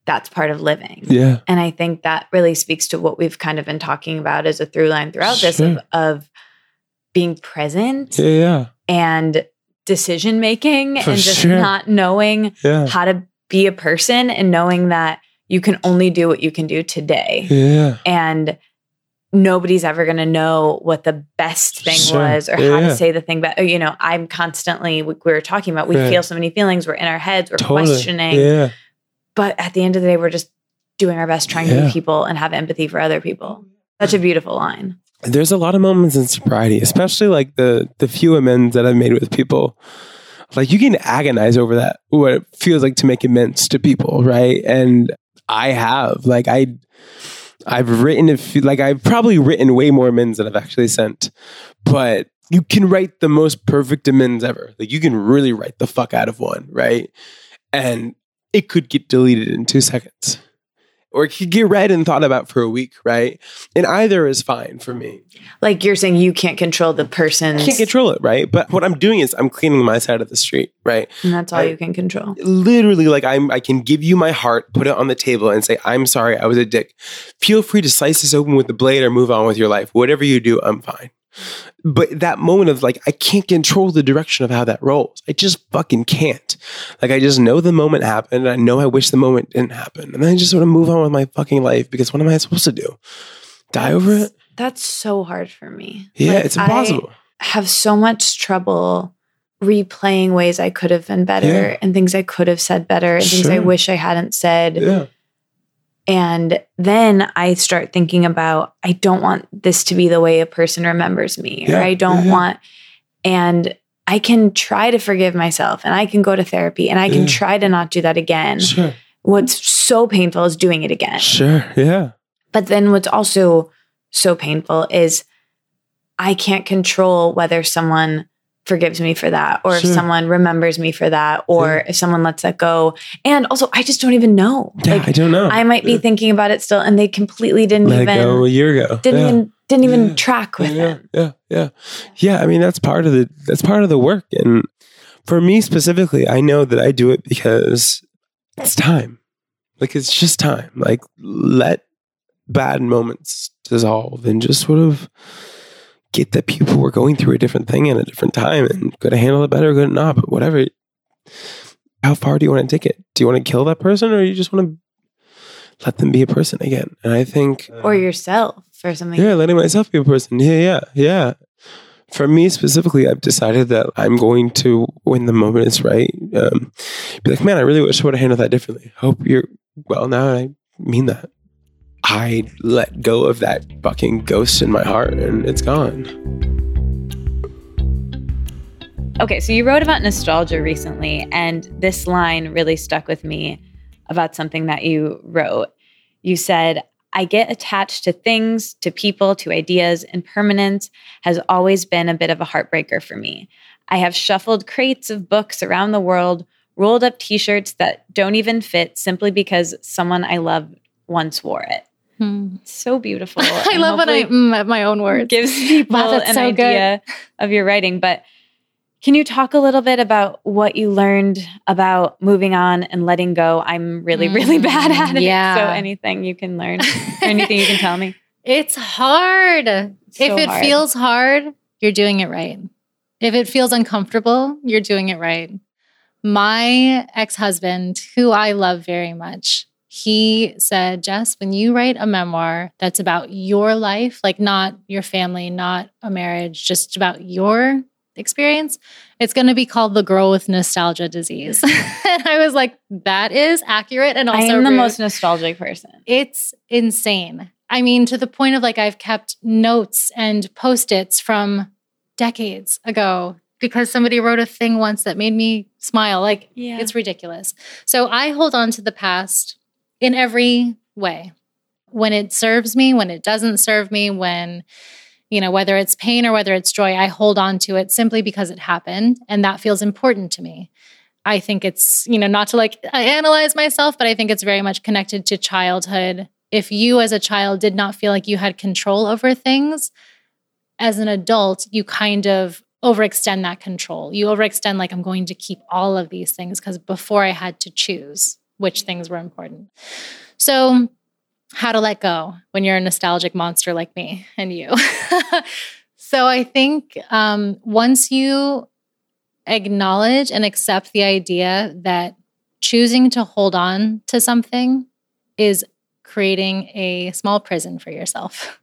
that's part of living Yeah. and i think that really speaks to what we've kind of been talking about as a through line throughout this of, of being present Yeah. Yeah. and decision making and just sure. not knowing Yeah. how to be a person and knowing that you can only do what you can do today. Yeah. And nobody's ever going to know what the best thing Sure. was or Yeah, how to say the thing. But, you know, I'm constantly, we we were talking about, we feel so many feelings. We're in our heads, we're Totally. questioning. Yeah. But at the end of the day, we're just doing our best trying to be people and have empathy for other people. Such a beautiful line. there's a lot of moments in sobriety, especially like the the few amends that I've made with people. Like you can agonize over that, what it feels like to make amends to people, right? And I have, like I, I've written a few, like I've probably written way more amends than I've actually sent, but you can write the most perfect amends ever. Like you can really write the fuck out of one, right? And it could get deleted in two seconds. Or it could get read and thought about for a week, right? And either is fine for me. Like you're saying, you can't control the person. Can't control it, right? But what I'm doing is I'm cleaning my side of the street, right? and that's all I- you can control. Literally, like I'm, I can give you my heart, put it on the table, and say, "I'm sorry, I was a dick." Feel free to slice this open with the blade or move on with your life. Whatever you do, I'm fine. But that moment of like, I can't control the direction of how that rolls. I just fucking can't. Like, I just know the moment happened. And I know I wish the moment didn't happen, and then I just sort of move on with my fucking life because what am I supposed to do? Die over it? That's so hard for me. Yeah, Like, it's I- impossible. have so much trouble replaying ways I could have been better Yeah. and things I could have said better and things I wish I hadn't said. yeah. And then I start thinking about I don't want this to be the way a person remembers me or Yeah, I don't yeah. want and I can try to forgive myself and I can go to therapy and I can Yeah. try to not do that again. Sure. What's so painful is doing it again. Sure. Yeah. But then what's also so painful is I can't control whether someone forgives me for that or Sure. if someone remembers me for that or Yeah. if someone lets that go. And also, I just don't even know. Yeah. like, I don't know. I might be Yeah. thinking about it still and they completely didn't let even go a year ago. didn't even didn't even track with yeah, them. Yeah, yeah, yeah. I mean, that's part of the that's part of the work, and for me specifically, I know that I do it because it's time. Like it's just time. Like let bad moments dissolve and just sort of get that people were going through a different thing at a different time and could have handled it better, could not, but whatever. How far do you want to take it? Do you want to kill that person or you just want to let them be a person again? And I think Or yourself or something. yeah, letting myself be a person. Yeah, yeah, yeah. For me specifically, I've decided that I'm going to, when the moment is right, um, be like, man, I really wish I would have handled that differently. Hope you're well now. I mean that. I let go of that fucking ghost in my heart and it's gone. Okay, so you wrote about nostalgia recently, and this line really stuck with me about something that you wrote. You said, I get attached to things, to people, to ideas, and permanence has always been a bit of a heartbreaker for me. I have shuffled crates of books around the world, rolled up t shirts that don't even fit simply because someone I love once wore it. So beautiful. I and love when I hopefully mm, at my own words. gives people Wow, an so good. idea of your writing. But can you talk a little bit about what you learned about moving on and letting go? I'm really, really bad at it. yeah. So anything you can learn or anything you can tell me. It's hard. So if it hard. feels hard, you're doing it right. If it feels uncomfortable, you're doing it right. My ex husband, who I love very much, he said, Jess, when you write a memoir that's about your life, like not your family, not a marriage, just about your experience, it's going to be called The Girl with Nostalgia Disease. and I was like, that is accurate and also I am the rude. most nostalgic person. It's insane. I mean, to the point of like, I've kept notes and post its from decades ago because somebody wrote a thing once that made me smile. Like, Yeah. it's ridiculous. So I hold on to the past in every way. When it serves me, when it doesn't serve me, when, you know, whether it's pain or whether it's joy, I hold on to it simply because it happened and that feels important to me. I think it's, you know, not to like analyze myself, but I think it's very much connected to childhood. If you as a child did not feel like you had control over things, as an adult, you kind of overextend that control. You overextend, like, I'm going to keep all of these things because before I had to choose which things were important. So, how to let go when you're a nostalgic monster like me and you. so, I think um, once you acknowledge and accept the idea that choosing to hold on to something is creating a small prison for yourself.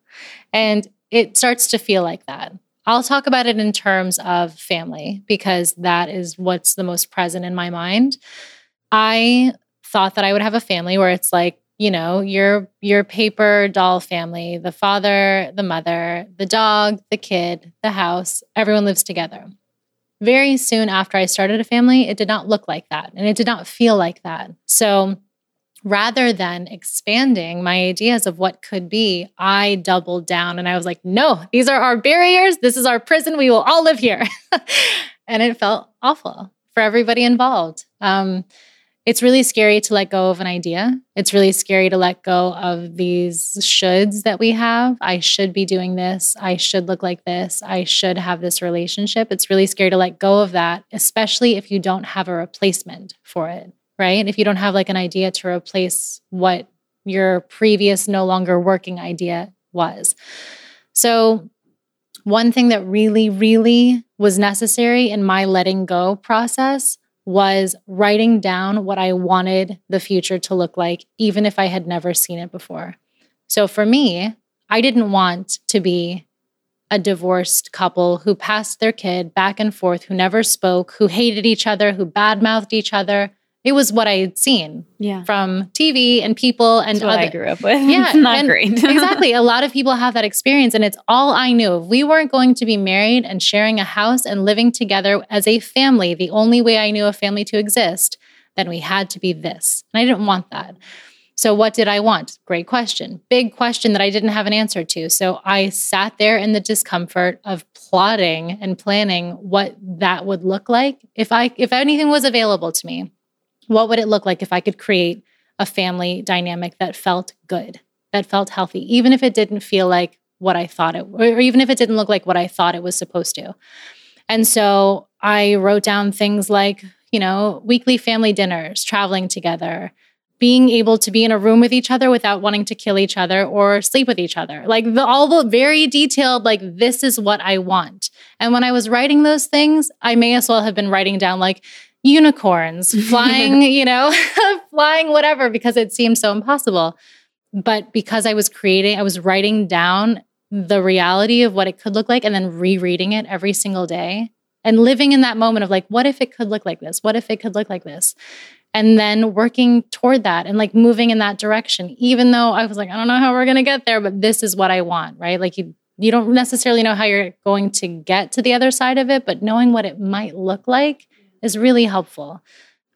And it starts to feel like that. I'll talk about it in terms of family because that is what's the most present in my mind. I thought that I would have a family where it's like, you know, your your paper doll family, the father, the mother, the dog, the kid, the house, everyone lives together. Very soon after I started a family, it did not look like that and it did not feel like that. So rather than expanding my ideas of what could be, I doubled down and I was like, no, these are our barriers. This is our prison. We will all live here. and it felt awful for everybody involved. Um, it's really scary to let go of an idea. It's really scary to let go of these shoulds that we have. I should be doing this. I should look like this. I should have this relationship. It's really scary to let go of that, especially if you don't have a replacement for it right? If you don't have like an idea to replace what your previous no longer working idea was. So, one thing that really, really was necessary in my letting go process was writing down what I wanted the future to look like, even if I had never seen it before. So, for me, I didn't want to be a divorced couple who passed their kid back and forth, who never spoke, who hated each other, who badmouthed each other. It was what I had seen Yeah. from TV and people and That's what I grew up with. Yeah, Not great. exactly. A lot of people have that experience, and it's all I knew. If we weren't going to be married and sharing a house and living together as a family, the only way I knew a family to exist, then we had to be this. And I didn't want that. So, what did I want? Great question. Big question that I didn't have an answer to. So, I sat there in the discomfort of plotting and planning what that would look like if I if anything was available to me. What would it look like if I could create a family dynamic that felt good, that felt healthy, even if it didn't feel like what I thought it, or even if it didn't look like what I thought it was supposed to. And so I wrote down things like, you know, weekly family dinners, traveling together, being able to be in a room with each other without wanting to kill each other or sleep with each other. Like the, all the very detailed, like, this is what I want. And when I was writing those things, I may as well have been writing down, like, unicorns flying, you know, flying whatever, because it seemed so impossible. But because I was creating, I was writing down the reality of what it could look like and then rereading it every single day and living in that moment of like, what if it could look like this? What if it could look like this? And then working toward that and like moving in that direction, even though I was like, I don't know how we're going to get there, but this is what I want, right? Like you, you don't necessarily know how you're going to get to the other side of it, but knowing what it might look like is really helpful.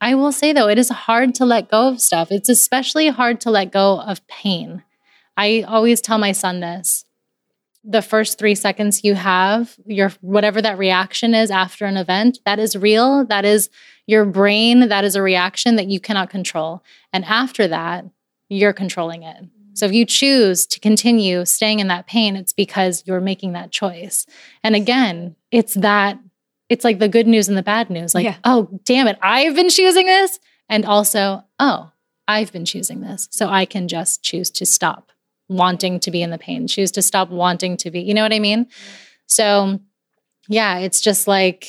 I will say though, it is hard to let go of stuff. It's especially hard to let go of pain. I always tell my son this. The first 3 seconds you have, your whatever that reaction is after an event, that is real. That is your brain, that is a reaction that you cannot control. And after that, you're controlling it. So if you choose to continue staying in that pain, it's because you're making that choice. And again, it's that it's like the good news and the bad news. Like, Yeah. oh, damn it, I've been choosing this. And also, oh, I've been choosing this. So I can just choose to stop wanting to be in the pain, choose to stop wanting to be. You know what I mean? So, yeah, it's just like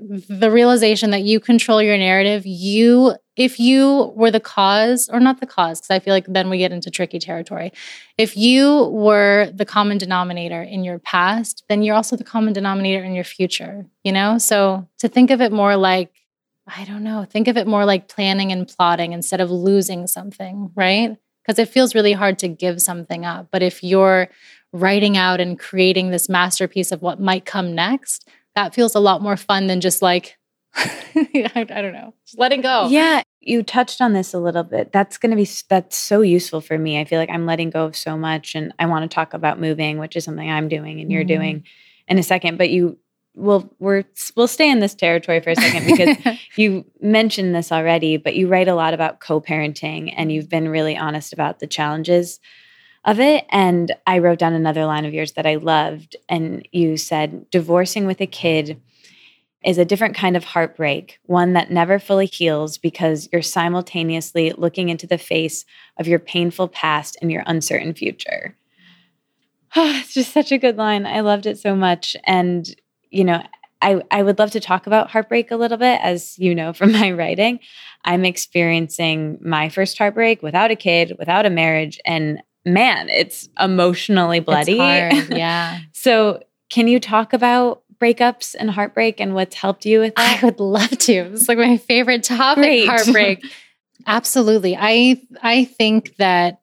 the realization that you control your narrative. You, if you were the cause, or not the cause, because I feel like then we get into tricky territory. If you were the common denominator in your past, then you're also the common denominator in your future, you know? So to think of it more like, I don't know, think of it more like planning and plotting instead of losing something, right? Because it feels really hard to give something up. But if you're writing out and creating this masterpiece of what might come next, that feels a lot more fun than just like, I, I don't know, just letting go. Yeah, you touched on this a little bit. That's going to be that's so useful for me. I feel like I'm letting go of so much and I want to talk about moving, which is something I'm doing and you're Mhm. doing in a second, but you will we're we'll stay in this territory for a second because you mentioned this already, but you write a lot about co-parenting and you've been really honest about the challenges of it. And I wrote down another line of yours that I loved. And you said, divorcing with a kid is a different kind of heartbreak, one that never fully heals because you're simultaneously looking into the face of your painful past and your uncertain future. it's just such a good line. I loved it so much. And, you know, I, I would love to talk about heartbreak a little bit. As you know from my writing, I'm experiencing my first heartbreak without a kid, without a marriage. And man, it's emotionally bloody. It's hard, yeah. so, can you talk about breakups and heartbreak and what's helped you with that? I would love to. It's like my favorite topic, Great. heartbreak. Absolutely. I I think that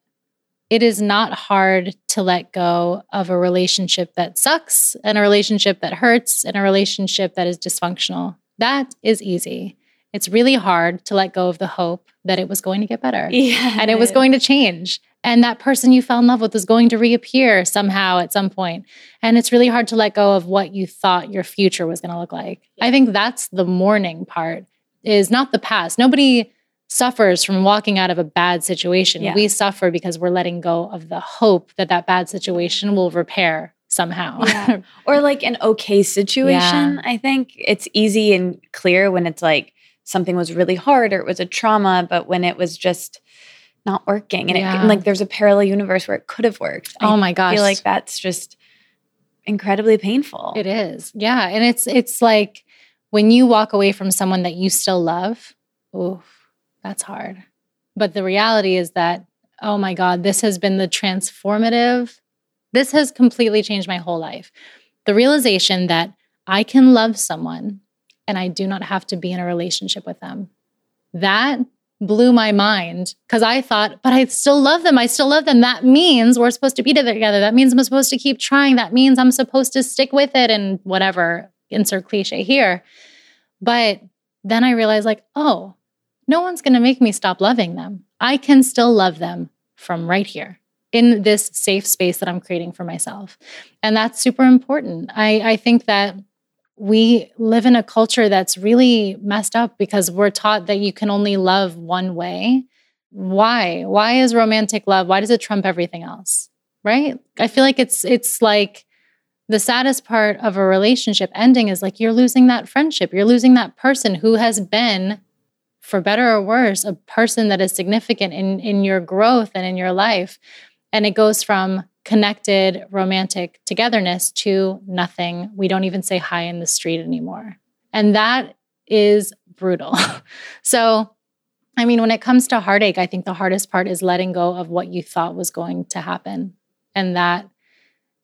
it is not hard to let go of a relationship that sucks and a relationship that hurts and a relationship that is dysfunctional. That is easy. It's really hard to let go of the hope that it was going to get better yeah. and it was going to change. And that person you fell in love with is going to reappear somehow at some. And it's really hard to let go of what you thought your future was going to look like. I think that's the mourning part is not the past. Nobody suffers from walking out of a bad situation. Yeah. We suffer because we're letting go of the hope that that bad situation will repair somehow. Yeah. or like an okay situation. I think it's easy and clear when it's like something was really hard or it was a trauma, but when it was just not working and, Yeah. it, like there's a parallel universe where it could have worked. oh I my gosh. I feel like that's just incredibly painful. It is. Yeah. And it's it's like when you walk away from someone that you still love, ooh, that's hard. But the reality is that, oh my God, this has been the transformative, this has completely changed my whole life. The realization that I can love someone and I do not have to be in a relationship with them. That blew my mind because I thought, but I still love them. I still love them. That means we're supposed to be together. That means I'm supposed to keep trying. That means I'm supposed to stick with it and whatever, insert cliche here. But then I realized, like, oh, no one's going to make me stop loving them. I can still love them from right here in this safe space that I'm creating for myself. And that's super important. I, I think that we live in a culture that's really messed up because we're taught that you can only love one way. Why? Why is romantic love? Why does it trump everything else? Right? I feel like it's it's like the saddest part of a relationship ending is like you're losing that friendship. You're losing that person who has been for better or worse a person that is significant in in your growth and in your life. And it goes from connected romantic togetherness to nothing. We don't even say hi in the street anymore. And that is brutal. so, I mean, when it comes to heartache, I think the hardest part is letting go of what you thought was going to happen. And that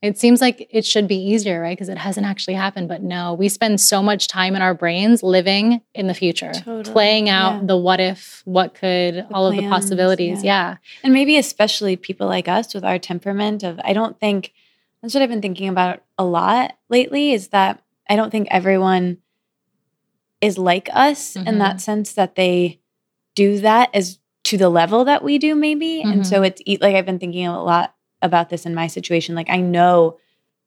it seems like it should be easier, right? Because it hasn't actually happened. But no, we spend so much time in our brains living in the future, Totally, playing out yeah. the what if, what could, all of the possibilities. Yeah. And maybe especially people like us with our temperament of I don't think that's what I've been thinking about a lot lately is that I don't think everyone is like us in Mhm. that sense that they do that as to the level that we do maybe. And so it's e- like I've been thinking a lot about this in my situation like I know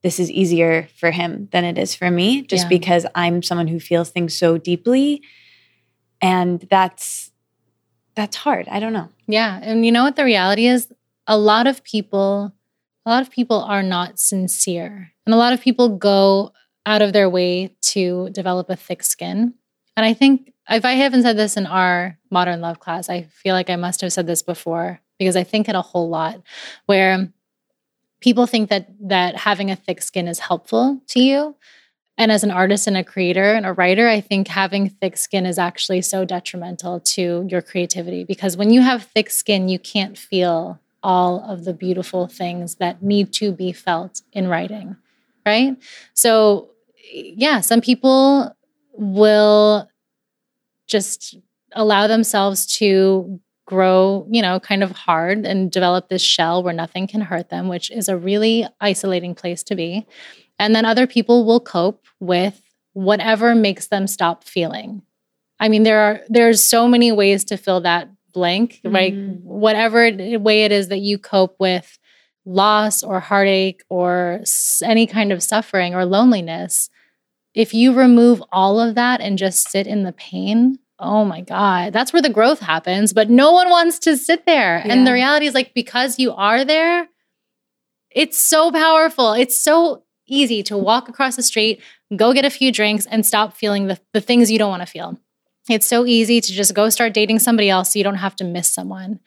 this is easier for him than it is for me just Yeah. because I'm someone who feels things so deeply and that's that's hard. I don't know. Yeah. And you know what the reality is? A lot of people, a lot of people are not sincere. And a lot of people go out of their way to develop a thick skin. And I think if I haven't said this in our modern love class, I feel like I must have said this before because I think it a whole lot where people think that that having a thick skin is helpful to you. And as an artist and a creator and a writer, I think having thick skin is actually so detrimental to your creativity because when you have thick skin, you can't feel all of the beautiful things that need to be felt in writing, right? So, yeah, some people will just allow themselves to grow, you know, kind of hard and develop this shell where nothing can hurt them, which is a really isolating place to be. And then other people will cope with whatever makes them stop feeling. I mean, there are there's so many ways to fill that blank, mm-hmm. right? Whatever way it is that you cope with loss or heartache or any kind of suffering or loneliness, if you remove all of that and just sit in the pain, oh my God, that's where the growth happens. But no one wants to sit there. Yeah. And the reality is, like, because you are there, it's so powerful. It's so easy to walk across the street, go get a few drinks, and stop feeling the, the things you don't want to feel. It's so easy to just go start dating somebody else so you don't have to miss someone.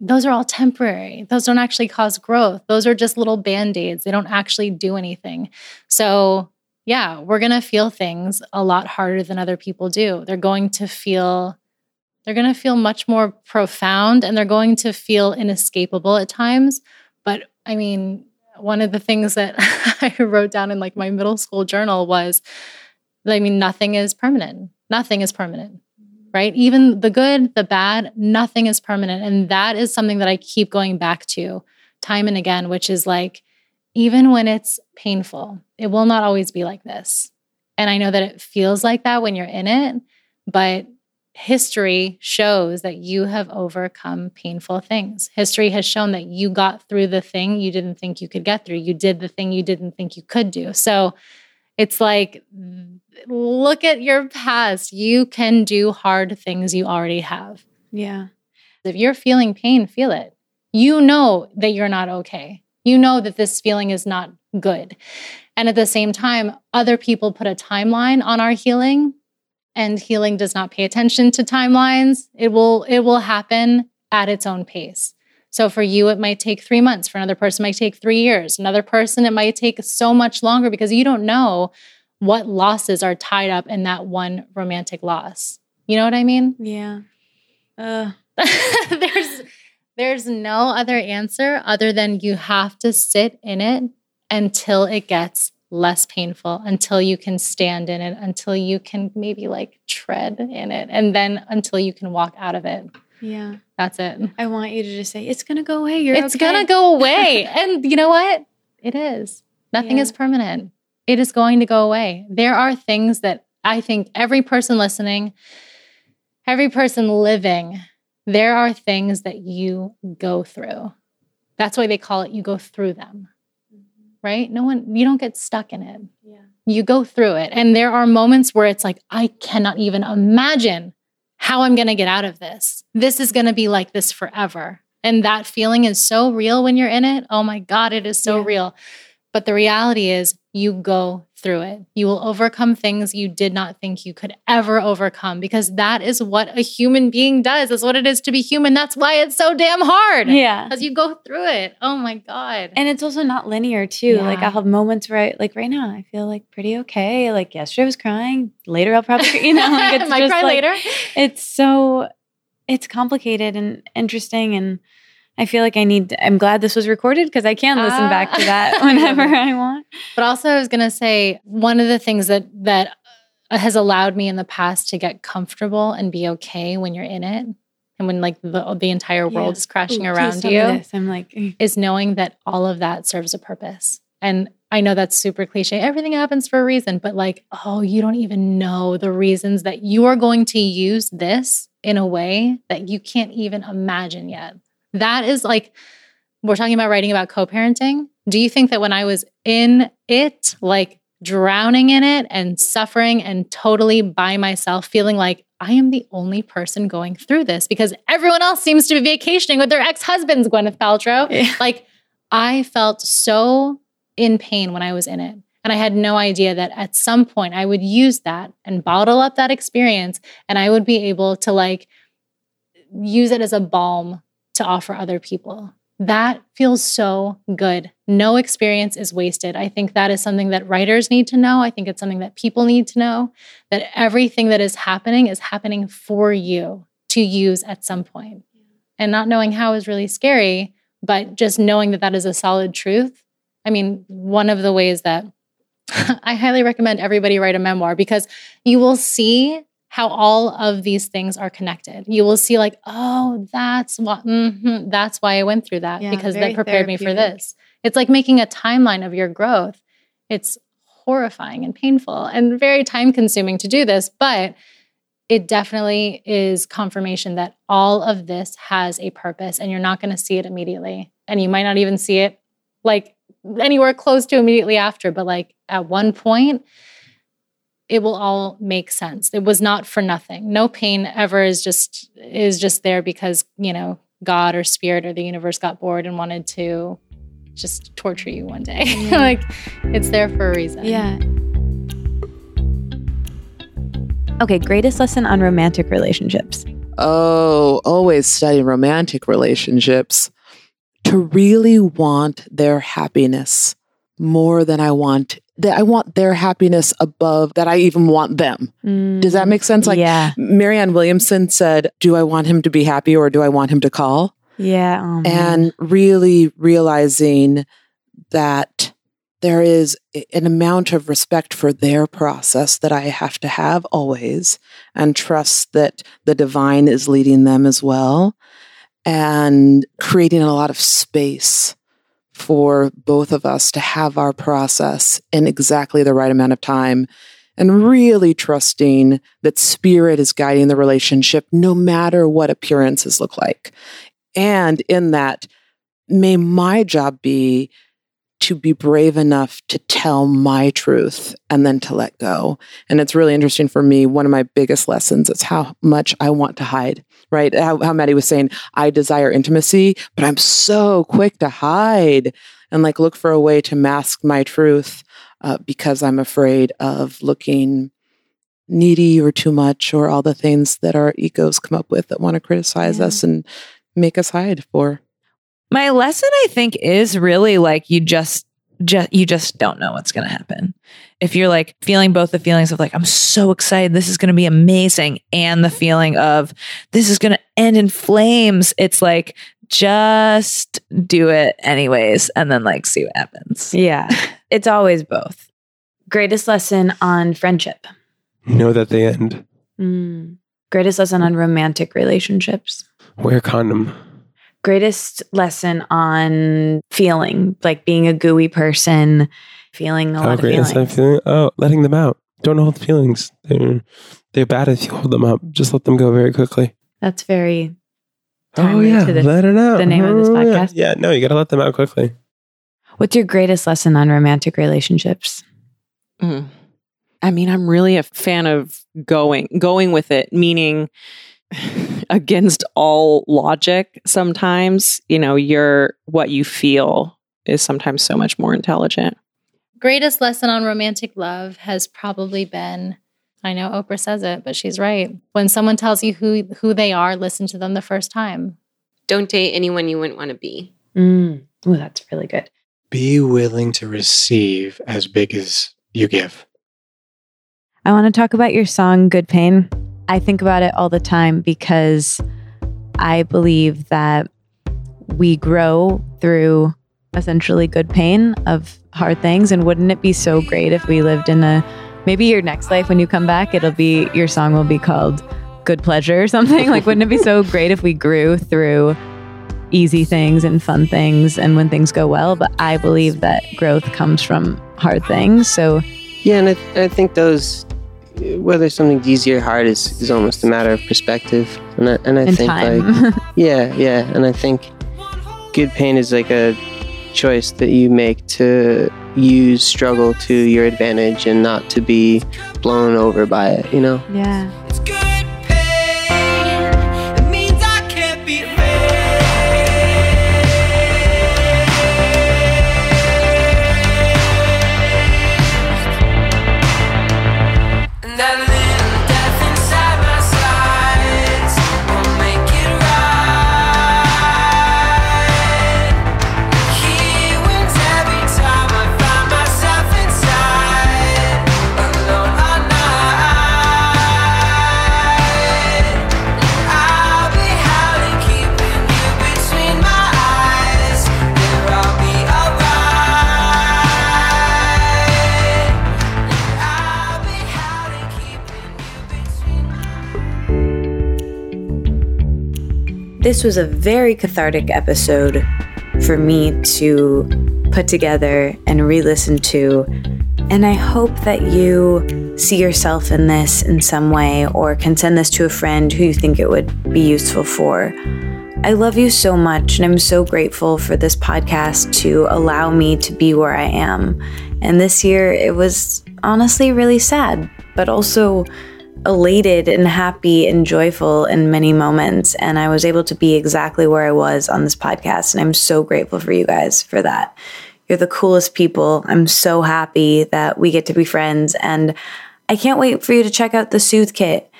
Those are all temporary. Those don't actually cause growth. Those are just little band aids. They don't actually do anything. So, yeah, we're going to feel things a lot harder than other people do. They're going to feel they're going to feel much more profound and they're going to feel inescapable at times. But I mean, one of the things that I wrote down in like my middle school journal was I mean, nothing is permanent. Nothing is permanent, right? Even the good, the bad, nothing is permanent. And that is something that I keep going back to time and again, which is like, even when it's painful, it will not always be like this. And I know that it feels like that when you're in it, but history shows that you have overcome painful things. History has shown that you got through the thing you didn't think you could get through. You did the thing you didn't think you could do. So it's like, look at your past. You can do hard things you already have. Yeah. If you're feeling pain, feel it. You know that you're not okay. You know that this feeling is not good. And at the same time, other people put a timeline on our healing and healing does not pay attention to timelines. It will it will happen at its own pace. So for you it might take 3 months. For another person it might take 3 years. Another person it might take so much longer because you don't know what losses are tied up in that one romantic loss. You know what i mean? Yeah. Uh. there's there's no other answer other than you have to sit in it until it gets less painful until you can stand in it, until you can maybe like tread in it, and then until you can walk out of it. Yeah. That's it. I want you to just say, it's going to go away. You're It's okay. going to go away. and you know what? It is. Nothing yeah. is permanent. It is going to go away. There are things that I think every person listening, every person living, there are things that you go through. That's why they call it you go through them right? No one, you don't get stuck in it. Yeah. You go through it. And there are moments where it's like, I cannot even imagine how I'm going to get out of this. This is going to be like this forever. And that feeling is so real when you're in it. Oh my God, it is so yeah. real. But the reality is, you go through it. You will overcome things you did not think you could ever overcome because that is what a human being does. Is what it is to be human. That's why it's so damn hard. Yeah. As you go through it. Oh my God. And it's also not linear too. Yeah. Like I'll have moments where I like right now I feel like pretty okay. Like yesterday I was crying. Later I'll probably you know like it's Might cry like, later. It's so it's complicated and interesting and I feel like I need, I'm glad this was recorded because I can listen uh, back to that whenever I want. But also, I was going to say one of the things that, that has allowed me in the past to get comfortable and be okay when you're in it and when like the, the entire world yeah. is crashing Ooh, around you i'm like is knowing that all of that serves a purpose. And i know that's super cliche. Everything happens for a reason but like oh you don't even know the reasons that you are going to use this in a way that you can't even imagine yet that is like, we're talking about writing about co parenting. Do you think that when I was in it, like drowning in it and suffering and totally by myself, feeling like I am the only person going through this because everyone else seems to be vacationing with their ex husbands, Gwyneth Paltrow? Yeah. Like, I felt so in pain when I was in it. And I had no idea that at some point I would use that and bottle up that experience and I would be able to like use it as a balm to offer other people. That feels so good. No experience is wasted. I think that is something that writers need to know. I think it's something that people need to know that everything that is happening is happening for you to use at some point. And not knowing how is really scary, but just knowing that that is a solid truth. I mean, one of the ways that I highly recommend everybody write a memoir because you will see how all of these things are connected. You will see, like, oh, that's what, mm-hmm, that's why I went through that Yeah, because that prepared me for this. It's like making a timeline of your growth. It's horrifying and painful and very time consuming to do this, but it definitely is confirmation that all of this has a purpose and you're not going to see it immediately. And you might not even see it like anywhere close to immediately after, but like at one point, it will all make sense. It was not for nothing. No pain ever is just is just there because, you know, God or spirit or the universe got bored and wanted to just torture you one day. like it's there for a reason. Yeah. Okay, greatest lesson on romantic relationships. Oh, always study romantic relationships to really want their happiness more than I want that I want their happiness above that I even want them. Does that make sense? Like yeah, Marianne Williamson said, Do I want him to be happy or do I want him to call? yeah, oh, and really realizing that there is an amount of respect for their process that I have to have always, and trust that the divine is leading them as well, and creating a lot of space for both of us to have our process in exactly the right amount of time. And really trusting that spirit is guiding the relationship no matter what appearances look like. And in that, may my job be to be brave enough to tell my truth and then to let go. And it's really interesting for me. One of my biggest lessons is how much I want to hide, right? How, how Maddie was saying, I desire intimacy, but I'm so quick to hide and like look for a way to mask my truth uh, because I'm afraid of looking needy or too much or all the things that our egos come up with that want to criticize Yeah. us and make us hide for. My lesson, I think, is really like you just, just you just don't know what's going to happen. If you're like feeling both the feelings of like I'm so excited, this is going to be amazing, and the feeling of this is going to end in flames, it's like just do it anyways, and then like see what happens. yeah, it's always both. Greatest lesson on friendship. Know that they end. Mm. Greatest lesson on romantic relationships. Wear condom. Greatest lesson on feeling, like being a gooey person, feeling a How lot of great is feelings. feeling? Oh, letting them out. Don't hold the feelings. They're they're bad if you hold them up. Just let them go very quickly. That's very Oh Timely yeah, to this- let it out. the name of this Oh, yeah. podcast. Yeah, no, you got to let them out quickly. What's your greatest lesson on romantic relationships? Mm. I mean, I'm really a fan of going going with it, meaning against all logic sometimes, you know, your what you feel is sometimes so much more intelligent. Greatest lesson on romantic love has probably been I know Oprah says it, but she's right. When someone tells you who who they are, listen to them the first time. Don't date anyone you wouldn't want to be. Mm. Oh, that's really good. Be willing to receive as big as you give. I want to talk about your song, Good Pain. I think about it all the time because I believe that we grow through essentially good pain of hard things. And wouldn't it be so great if we lived in a maybe your next life when you come back, it'll be your song will be called Good Pleasure or something? like, wouldn't it be so great if we grew through easy things and fun things and when things go well? But I believe that growth comes from hard things. So, Yeah, and I, th- I think those, whether something's easy or hard, is, is almost a matter of perspective. And I, and I in think time. like, yeah, yeah, and I think good pain is like a choice that you make to use struggle to your advantage and not to be blown over by it. You know. yeah. This was a very cathartic episode for me to put together and re listen to. And I hope that you see yourself in this in some way or can send this to a friend who you think it would be useful for. I love you so much, and I'm so grateful for this podcast to allow me to be where I am. And this year, it was honestly really sad, but also elated and happy and joyful in many moments. And I was able to be exactly where I was on this podcast. And I'm so grateful for you guys for that. You're the coolest people. I'm so happy that we get to be friends. And I can't wait for you to check out the Soothe Kit.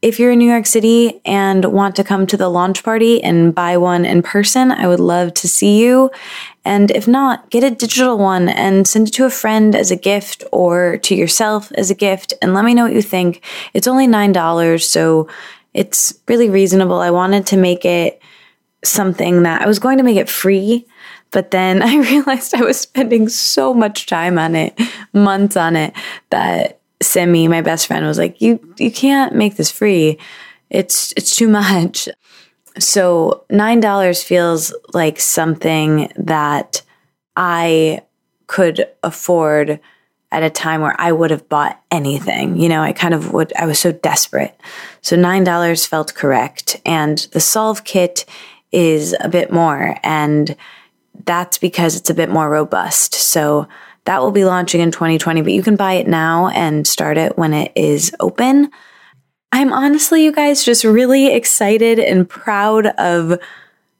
If you're in New York City and want to come to the launch party and buy one in person, I would love to see you. And if not, get a digital one and send it to a friend as a gift or to yourself as a gift and let me know what you think. It's only $9, so it's really reasonable. I wanted to make it something that I was going to make it free, but then I realized I was spending so much time on it, months on it, that Simi, my best friend, was like, "You you can't make this free. It's it's too much." So nine dollars feels like something that I could afford at a time where I would have bought anything. You know, I kind of would. I was so desperate. So nine dollars felt correct, and the Solve kit is a bit more, and that's because it's a bit more robust. So that will be launching in 2020, but you can buy it now and start it when it is open. I'm honestly, you guys, just really excited and proud of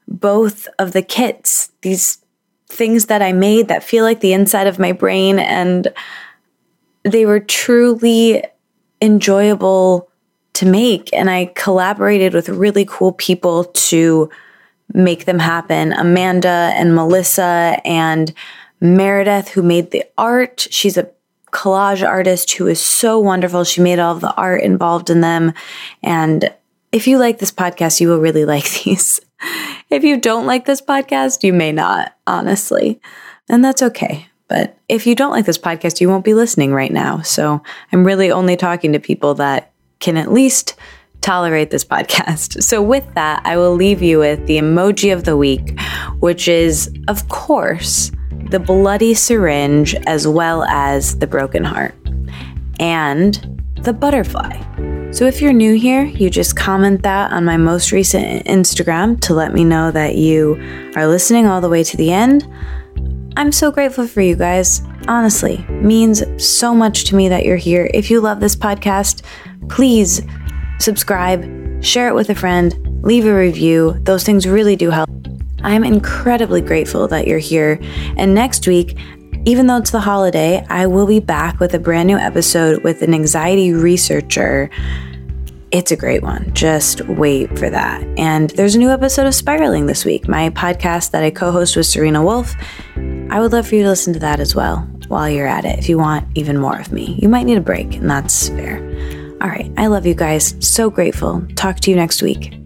both of the kits, these things that I made that feel like the inside of my brain. And they were truly enjoyable to make. And I collaborated with really cool people to make them happen Amanda and Melissa and Meredith, who made the art. She's a collage artist who is so wonderful. She made all the art involved in them. And if you like this podcast, you will really like these. if you don't like this podcast, you may not, honestly. And that's okay. But if you don't like this podcast, you won't be listening right now. So I'm really only talking to people that can at least tolerate this podcast. So, with that, I will leave you with the emoji of the week, which is, of course, the bloody syringe as well as the broken heart and the butterfly. So if you're new here, you just comment that on my most recent Instagram to let me know that you are listening all the way to the end. I'm so grateful for you guys. Honestly, means so much to me that you're here. If you love this podcast, please subscribe, share it with a friend, leave a review. Those things really do help. I'm incredibly grateful that you're here. And next week, even though it's the holiday, I will be back with a brand new episode with an anxiety researcher. It's a great one. Just wait for that. And there's a new episode of Spiraling this week, my podcast that I co host with Serena Wolf. I would love for you to listen to that as well while you're at it if you want even more of me. You might need a break, and that's fair. All right. I love you guys. So grateful. Talk to you next week.